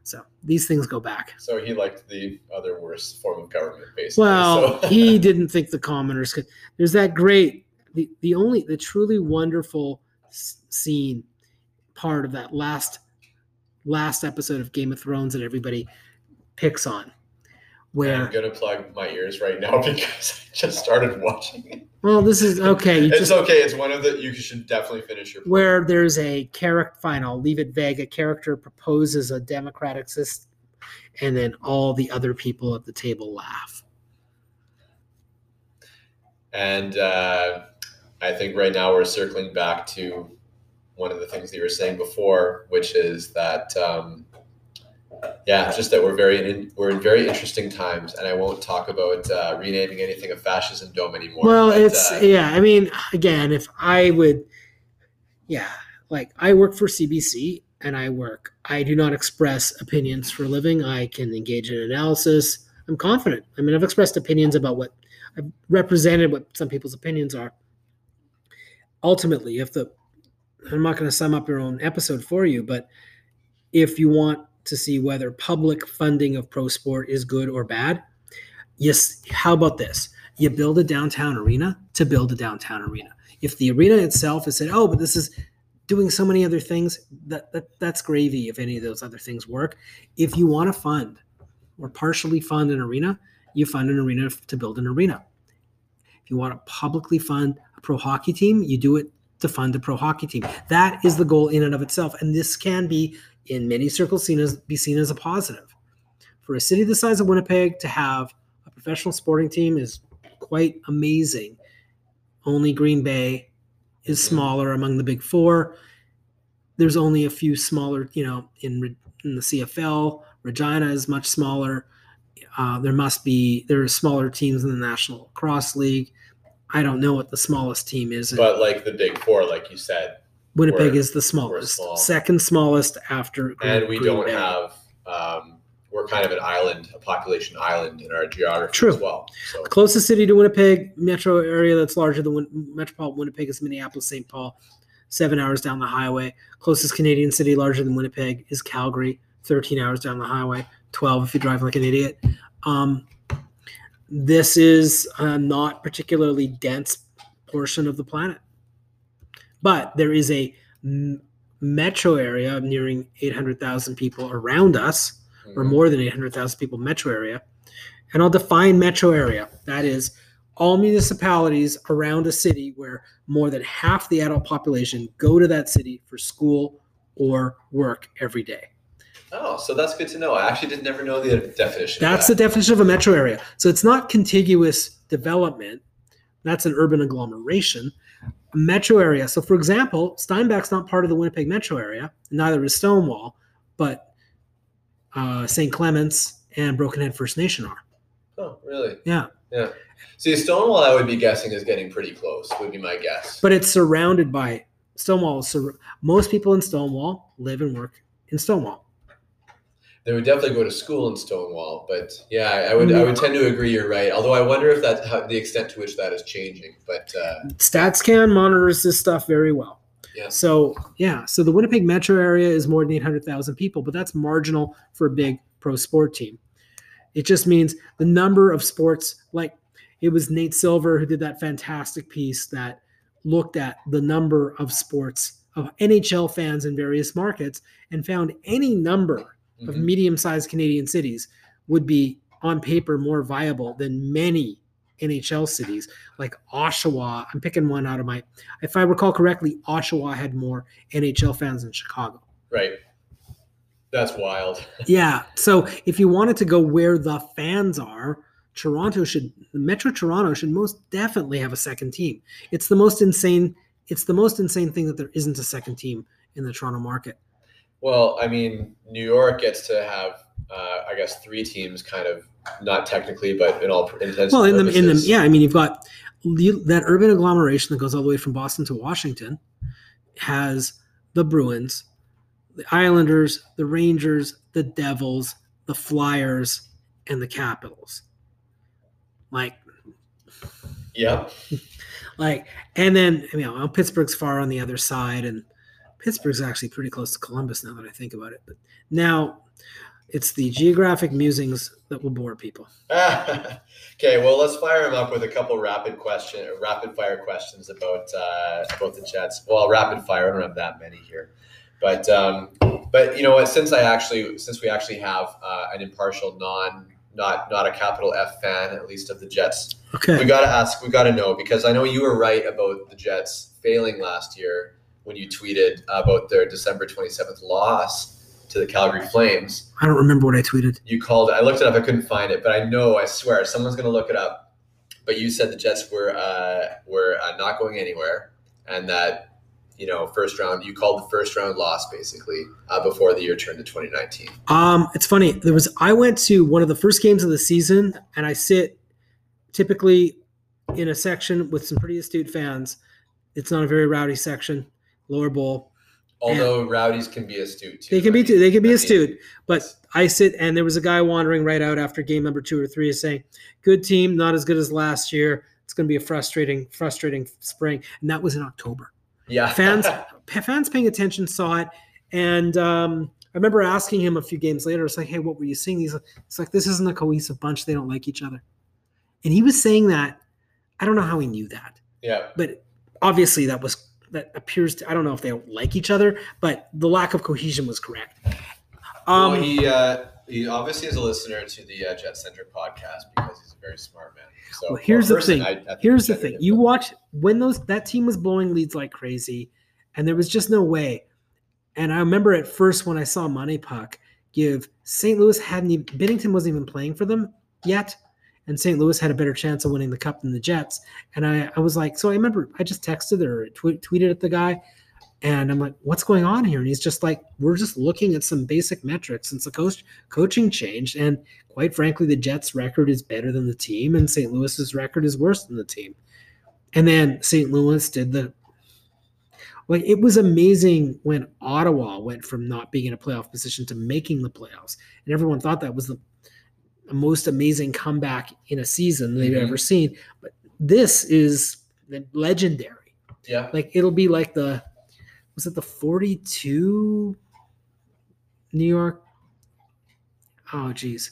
So these things go back.
So he liked the other worst form of government, basically.
Well,
so.
he didn't think the commoners could. There's that great, the, the only, the truly wonderful s- scene part of that last, last episode of Game of Thrones that everybody picks on,
I'm gonna plug my ears right now because I just started watching it.
well, this is okay.
It's
just,
okay. It's one of the you should definitely finish your.
where there's a character, fine, I'll leave it vague. A character proposes a democratic system, and then all the other people at the table laugh.
And uh, I think right now we're circling back to one of the things that you were saying before, which is that um, yeah, just that we're very in, we're in very interesting times, and I won't talk about uh, renaming anything a fascism dome anymore.
Well,
but,
it's
uh,
yeah. I mean, again, if I would, yeah, like I work for CBC and I work. I do not express opinions for a living. I can engage in analysis. I'm confident. I mean, I've expressed opinions about what I've represented, what some people's opinions are. Ultimately, if the I'm not going to sum up your own episode for you, but if you want to see whether public funding of pro sport is good or bad, yes. How about this? you build a downtown arena to build a downtown arena. If the arena itself is said, oh, but this is doing so many other things, that, that that's gravy if any of those other things work. If you want to fund or partially fund an arena, you fund an arena to build an arena. If you want to publicly fund a pro hockey team, you do it to fund a pro hockey team. That is the goal in and of itself. And this can be, in many circles, seen as be seen as a positive. For a city the size of Winnipeg to have a professional sporting team is quite amazing. Only Green Bay is smaller among the big four. There's only a few smaller, you know, in, in the CFL. Regina is much smaller. Uh, there must be there are smaller teams in the National Cross League. I don't know what the smallest team is.
but like the big four, like you said,
Winnipeg
we're-
is the smallest,
small.
second smallest after. Green-
and we
Green
don't
Bay.
have. Um, we're kind of an island, a population island in our geography
True.
as well. So
closest city to Winnipeg, metro area that's larger than Win- metropolitan Winnipeg is Minneapolis, St. Paul, seven hours down the highway. Closest Canadian city larger than Winnipeg is Calgary, 13 hours down the highway, 12 if you drive like an idiot. Um, this is a not particularly dense portion of the planet. But there is a m- metro area nearing 800,000 people around us or
Mhm.
more than 800,000 people metro area. And I'll define metro area. That is all municipalities around a city where more than half the adult population go to that city for school or work every day.
Oh, so that's good to know. I actually did never know the definition.
That's the definition of a metro area. So it's not contiguous development. That's an urban agglomeration. Metro area. So, for example, Steinbach's not part of the Winnipeg metro area. Neither is Stonewall, but uh, St. Clements and Broken Head First Nation are.
Oh, really?
Yeah.
Yeah. See, Stonewall, I would be guessing is getting pretty close. Would be my guess.
But it's surrounded by Stonewall. So most people in Stonewall live and work in Stonewall.
They would definitely go to school in Stonewall, but yeah, I would I would tend to agree. You're right. Although I wonder if that's how, the extent to which that is changing. But uh,
StatsCan monitors this stuff very well.
Yeah.
So yeah, so the Winnipeg metro area is more than eight hundred thousand people, but that's marginal for a big pro sport team. It just means the number of sports, like it was Nate Silver who did that fantastic piece that looked at the number of sports of NHL fans in various markets and found any number of
mhm.
medium-sized Canadian cities would be on paper more viable than many NHL cities like Oshawa. I'm picking one out of my if I recall correctly, Oshawa had more NHL fans than Chicago.
right, that's wild.
Yeah. So if you wanted to go where the fans are, Toronto should Metro Toronto should most definitely have a second team. It's the most insane it's the most insane thing that there isn't a second team in the Toronto market.
Well, I mean, New York gets to have, uh, I guess, three teams, kind of not technically, but in all intents.
Well, in
and
the in the
purposes.
yeah, I mean, you've got that urban agglomeration that goes all the way from Boston to Washington has the Bruins, the Islanders, the Rangers, the Devils, the Flyers, and the Capitals. Like,
yeah,
like, and then you know Pittsburgh's far on the other side, and Pittsburgh's actually pretty close to Columbus now that I think about it. But now it's the geographic musings that will bore people.
okay, well, let's fire him up with a couple rapid question, rapid fire questions about uh, about the Jets. Well, rapid fire. I don't have that many here, but um, but you know what? Since I actually since we actually have uh, an impartial, non not not a capital F fan, at least of the Jets,
Okay.
we got to ask. We got to know because I know you were right about the Jets failing last year when you tweeted about their December twenty seventh loss to the Calgary Flames
I don't remember what I tweeted.
you called it. I looked it up. I couldn't find it, but I know. I swear, someone's gonna look it up. But you said the Jets were uh, were uh, not going anywhere, and that you know first round. You called the first round loss basically uh, before the year turned to 2019.
Um, it's funny. There was I went to one of the first games of the season, and I sit typically in a section with some pretty astute fans. It's not a very rowdy section, lower bowl.
Although rowdies can be astute too.
They can be
mean-
they can be
I mean,
astute, but I sit and there was a guy wandering right out after game number two or three saying, "Good team, not as good as last year. It's going to be a frustrating, frustrating spring." And that was in October.
Yeah,
fans fans paying attention saw it and um, i remember asking him a few games later it's like hey what were you seeing he's like, it's like this isn't a cohesive bunch they don't like each other and he was saying that i don't know how he knew that
yeah.
but obviously that was that appears to i don't know if they don't like each other but the lack of cohesion was correct um,
well, he uh, he obviously is a listener to the uh, Jet Centric podcast because he's a very smart man. So
Well, here's the
person,
thing.
I- I
Here's the thing: you watch when those that team was blowing leads like crazy, and there was just no way. And I remember at first when I saw Money Puck give St. Louis hadn't even Binnington wasn't even playing for them yet, and St. Louis had a better chance of winning the cup than the Jets. And I, I was like, so I remember I just texted or tw- tweeted at the guy, and I'm like, what's going on here? And he's just like, we're just looking at some basic metrics since the coach coaching changed, and quite frankly, the Jets' record is better than the team, and St. Louis's record is worse than the team. And then St. Louis did the like it was amazing when Ottawa went from not being in a playoff position to making the playoffs, and everyone thought that was the most amazing comeback in a season they've
Mhm.
ever seen. But this is legendary.
yeah.
Like it'll be like the was it the 42 New York? Oh geez.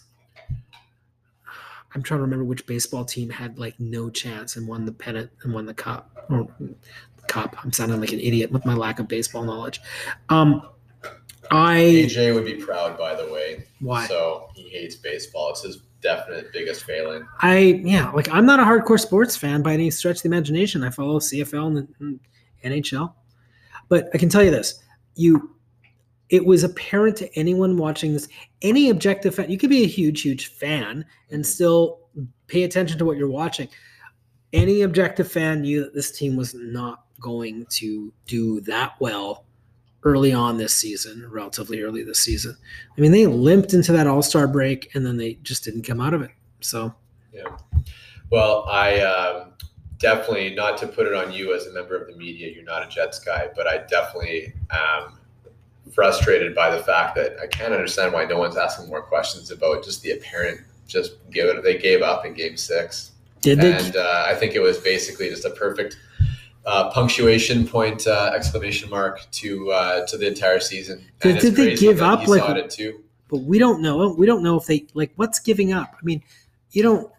I'm trying to remember which baseball team had like no chance and won the pennant and won the cup or cup. I'm sounding like an idiot with my lack of baseball knowledge. Um I
AJ would be proud, by the way.
why?
So he hates baseball. It's his definite biggest failing.
I yeah, like I'm not a hardcore sports fan by any stretch of the imagination. I follow CFL and, NHL, but I can tell you this: you, it was apparent to anyone watching this, any objective fan. You could be a huge, huge fan and mm-hmm. still pay attention to what you're watching. Any objective fan knew that this team was not going to do that well early on this season, relatively early this season. I mean, they limped into that All Star break and then they just didn't come out of it. So,
Yeah. Well, I um, definitely, not to put it on you as a member of the media, you're not a Jets guy, but I definitely am frustrated by the fact that I can't understand why no one's asking more questions about just the apparent just give it they gave up in game six.
did they?
And uh, I think it was basically just a perfect uh, punctuation point uh, exclamation mark to uh, to the entire season.
Did- did they give up, like-
saw it too.
but we don't know. We don't know if they like what's giving up. I mean, you don't.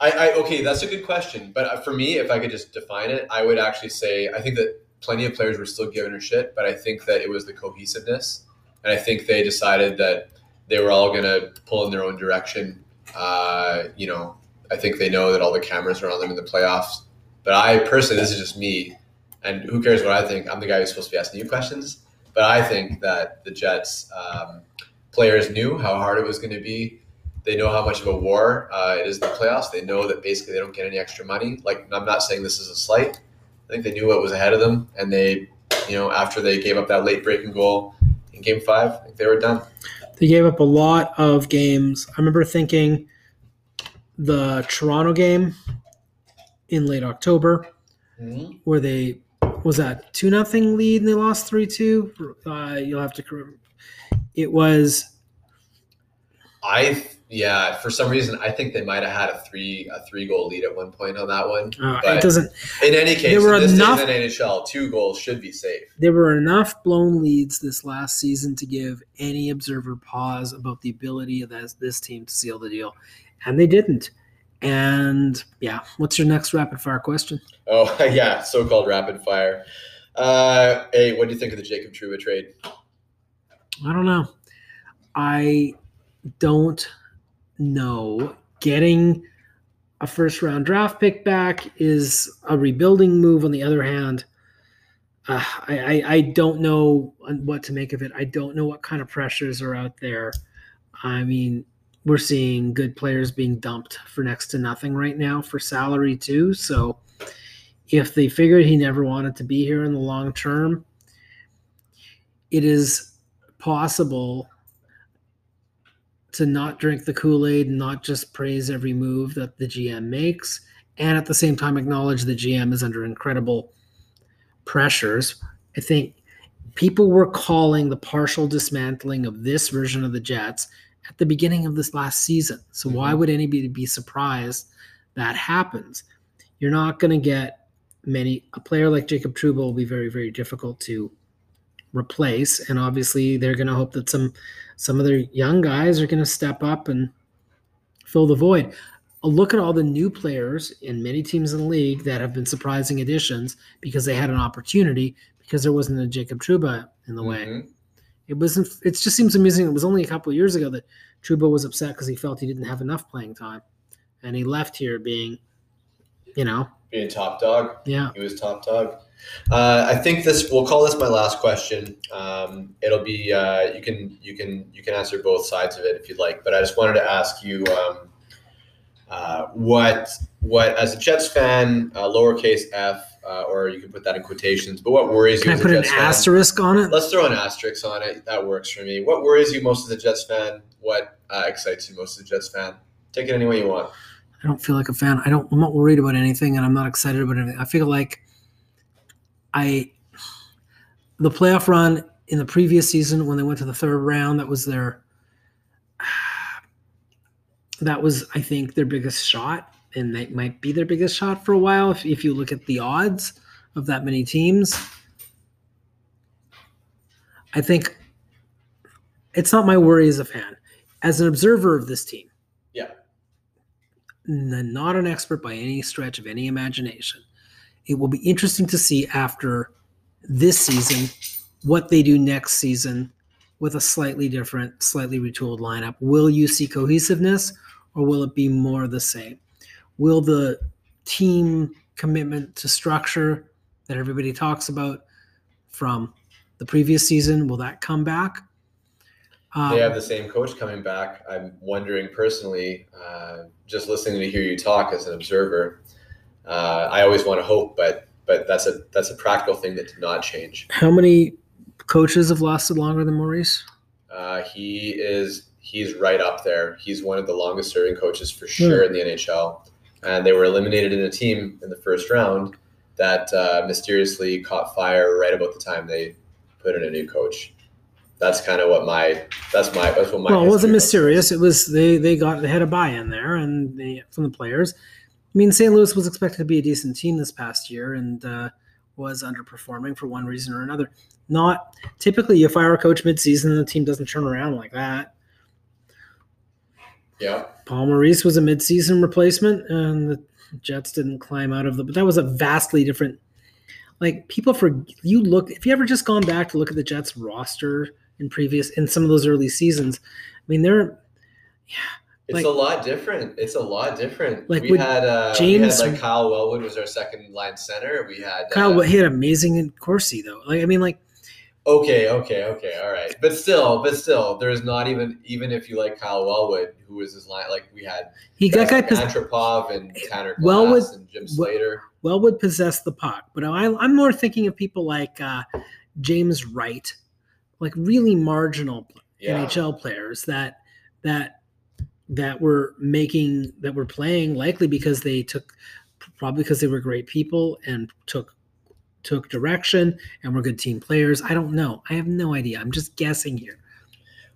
I, I okay, that's a good question. But uh, for me, if I could just define it, I would actually say I think that plenty of players were still giving her shit, but I think that it was the cohesiveness, and I think they decided that they were all going to pull in their own direction. Uh, you know, I think they know that all the cameras are on them in the playoffs. But I personally, this is just me, and who cares what I think? I'm the guy who's supposed to be asking you questions. But I think that the Jets um, players knew how hard it was going to be they know how much of a war uh, it is in the playoffs. They know that basically they don't get any extra money. Like I'm not saying this is a slight. I think they knew what was ahead of them, and they, you know, after they gave up that late breaking goal in Game Five, they were done.
They gave up a lot of games. I remember thinking the Toronto game in late October, where they was that two nothing lead and they lost three two. Uh, you'll have to. It was
I yeah, for some reason I think they might have had a three a three goal lead at one point on that one.
uh, it doesn't.
In any case,
There were enough-
in NHL, two goals should be safe.
There were enough blown leads this last season to give any observer pause about the ability of this, this team to seal the deal, and they didn't. And yeah, what's your next rapid fire question?
Oh yeah, so-called rapid fire. Uh, hey, what do you think of the Jacob Trouba trade?
I don't know. I don't know. Getting a first round draft pick back is a rebuilding move. On the other hand, uh, I, I, I don't know what to make of it. I don't know what kind of pressures are out there. I mean, we're seeing good players being dumped for next to nothing right now for salary, too. So if they figured he never wanted to be here in the long term, it is possible to not drink the Kool-Aid and not just praise every move that the GM makes and at the same time acknowledge the GM is under incredible pressures. I think people were calling the partial dismantling of this version of the Jets at the beginning of this last season. So why
Mhm.
would anybody be surprised that happens? You're not going to get many a player like Jacob Trouba will be very very difficult to replace and obviously they're going to hope that some some of their young guys are going to step up and fill the void. A look at all the new players in many teams in the league that have been surprising additions because they had an opportunity because there wasn't a Jacob Trouba in the way. It wasn't. It just seems amazing. It was only a couple of years ago that Trouba was upset because he felt he didn't have enough playing time, and he left here being, you know,
Being top dog.
yeah.
He was top dog. Uh, I think this. We'll call this my last question. Um, it'll be. Uh, you can. You can. You can answer both sides of it if you'd like. But I just wanted to ask you. Um, uh, what. What as a Jets fan, uh, lowercase f, uh, or you can put that in quotations. But what worries
Can
you
I put
a
an
Jets fan?
asterisk on it?
Let's throw an asterisk on it. That works for me. What worries you most as a Jets fan? What uh, excites you most as a Jets fan? Take it any way you want.
I don't feel like a fan. I don't. I'm not worried about anything, and I'm not excited about anything. I feel like I the playoff run in the previous season when they went to the third round. That was their. That was, I think, their biggest shot, and that might be their biggest shot for a while. If, if you look at the odds of that many teams, I think it's not my worry as a fan. As an observer of this team,
Yeah.
not an expert by any stretch of any imagination. It will be interesting to see after this season what they do next season with a slightly different, slightly retooled lineup. Will you see cohesiveness or will it be more the same? Will the team commitment to structure that everybody talks about from the previous season will that come back? Um,
they have the same coach coming back. I'm wondering personally, uh, just listening to hear you talk as an observer. Uh, I always want to hope, but but that's a that's a practical thing that did not change.
how many coaches have lasted longer than Maurice?
Uh, he is he's right up there. He's one of the longest serving coaches for sure in the NHL, and they were eliminated in a team in the first round that uh, mysteriously caught fire right about the time they put in a new coach. That's kind of what my that's my that's what my
well, it wasn't
history
mysterious. It was they they got they had a buy-in there and they from the players. I mean, St. Louis was expected to be a decent team this past year and uh, was underperforming for one reason or another. Not typically, you fire a coach midseason and the team doesn't turn around like that.
Yeah,
Paul Maurice was a midseason replacement, and the Jets didn't climb out of the. But that was a vastly different. Like people for you look if you ever just gone back to look at the Jets roster in previous in some of those early seasons. I mean, they're yeah.
it's
Like-
a lot different. It's a lot different.
Like
we had uh,
James-
we had like Kyle Wellwood was our second line center. We had
Kyle.
uh,
He had amazing in Corsi though. Like I mean, like
Okay, okay, okay, all right. But still, but still, there's not even even if you like Kyle Wellwood, who was his line like we had
he got guy
Antropov and Tanner Glass
Wellwood-
and Jim Slater.
Wellwood possessed the puck, but I, I'm more thinking of people like uh, James Wright, like really marginal
Yeah.
NHL players that that that were making that were playing likely because they took probably because they were great people and took took direction and were good team players. I don't know. I have no idea. I'm just guessing here.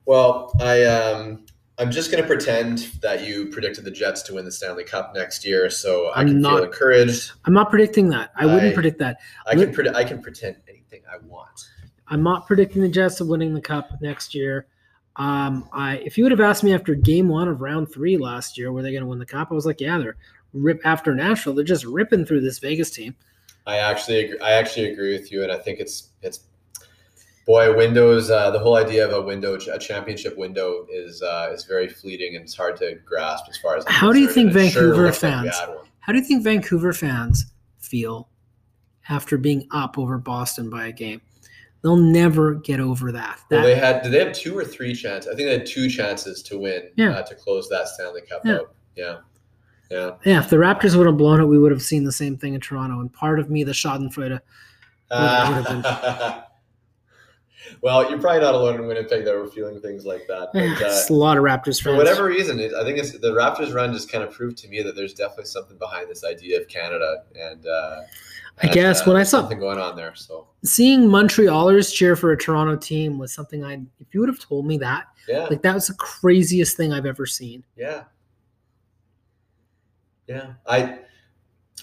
Well, I um I'm just gonna pretend that you predicted the Jets to win the Stanley Cup next year, so I
I'm
can
not-
feel encouraged.
I'm not predicting that. I wouldn't predict that.
I can predict I can pretend anything I want.
I'm not predicting the Jets of winning the cup next year. Um, I if you would have asked me after game one of round three last year, were they going to win the cup? I was like, yeah, they're rip after Nashville. They're just ripping through this Vegas team.
I actually agree, I actually agree with you, and I think it's it's boy windows. Uh, the whole idea of a window, a championship window, is uh, is very fleeting and it's hard to grasp as far as. I'm
How do you think
and it sure
Vancouver
like
fans- How do you think Vancouver fans feel after being up over Boston by a game? They'll never get over that.
Well, they had. Did they have two or three chances? I think they had two chances to win.
Yeah.
Uh, to close that Stanley Cup
Yeah.
out. Yeah. Yeah.
yeah, if the Raptors would have blown it, we would have seen the same thing in Toronto. And part of me, the Schadenfreude, would have
well, you're probably not alone in Winnipeg that were feeling things like that. But, uh,
a lot of Raptors
for whatever reason, it, I think it's the Raptors run just kind of proved to me that there's definitely something behind this idea of Canada, and uh,
I
and,
guess
uh,
when I saw-
something going on there, so
seeing Montrealers cheer for a Toronto team was something I. If you would have told me that,
yeah,
like that was the craziest thing I've ever seen.
yeah, yeah. I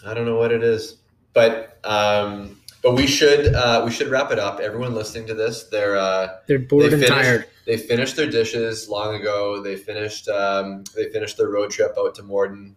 I don't know what it is, but um, but we should uh, we should wrap it up. Everyone listening to this, they're. Uh,
They're bored
They
and
finished-
tired.
they finished their dishes long ago. They finished um, they finished their road trip out to Morden,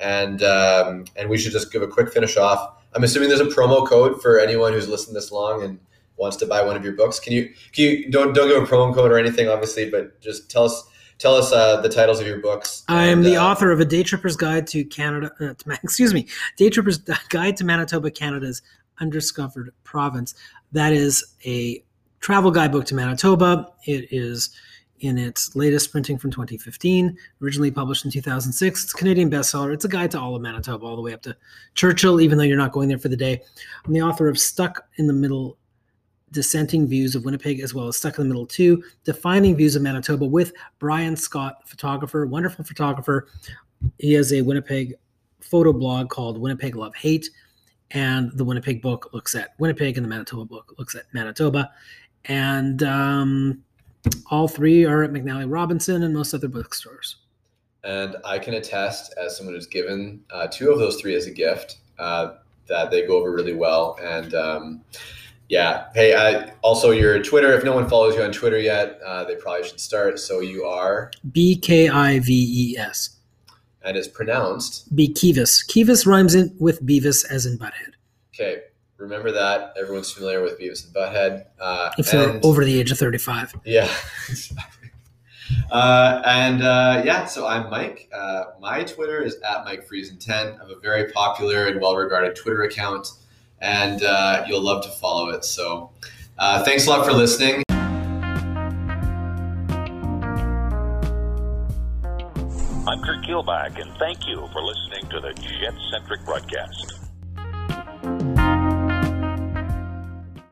and um, and we should just give a quick finish off. I'm assuming there's a promo code for anyone who's listened this long and wants to buy one of your books. Can you can you don't don't give a promo code or anything, obviously, but just tell us tell us uh, the titles of your books.
I am the
uh,
author of a Day Tripper's Guide to Canada. Uh, to, excuse me, Day Tripper's Guide to Manitoba, Canada's undiscovered province. That is a travel guidebook to Manitoba. It is in its latest printing from 2015, originally published in 2006. It's a Canadian bestseller. It's a guide to all of Manitoba, all the way up to Churchill, even though you're not going there for the day. I'm the author of Stuck in the Middle dissenting views of Winnipeg, as well as Stuck in the Middle 2, defining views of Manitoba with Brian Scott, photographer, wonderful photographer. He has a Winnipeg photo blog called Winnipeg Love Hate. And the Winnipeg book looks at Winnipeg, and the Manitoba book looks at Manitoba. And um, all three are at McNally Robinson and most other bookstores.
And I can attest, as someone who's given uh, two of those three as a gift, uh, that they go over really well. And um, yeah, hey, I, also your Twitter. If no one follows you on Twitter yet, uh, they probably should start. So you are,
B K I V E S.
and it's pronounced.
B Kives. Kives rhymes in with Beavis as in Butthead.
Okay, remember that. Everyone's familiar with Beavis and Butthead. Uh,
If they're over the age of 35.
Yeah. Uh, and uh, yeah, so I'm Mike. Uh, my Twitter is at Mike Friesen10. I have a very popular and well regarded Twitter account, and uh, you'll love to follow it. So uh, thanks a lot for listening.
I'm Kurt Keelback, and thank you for listening to the Jet Centric broadcast.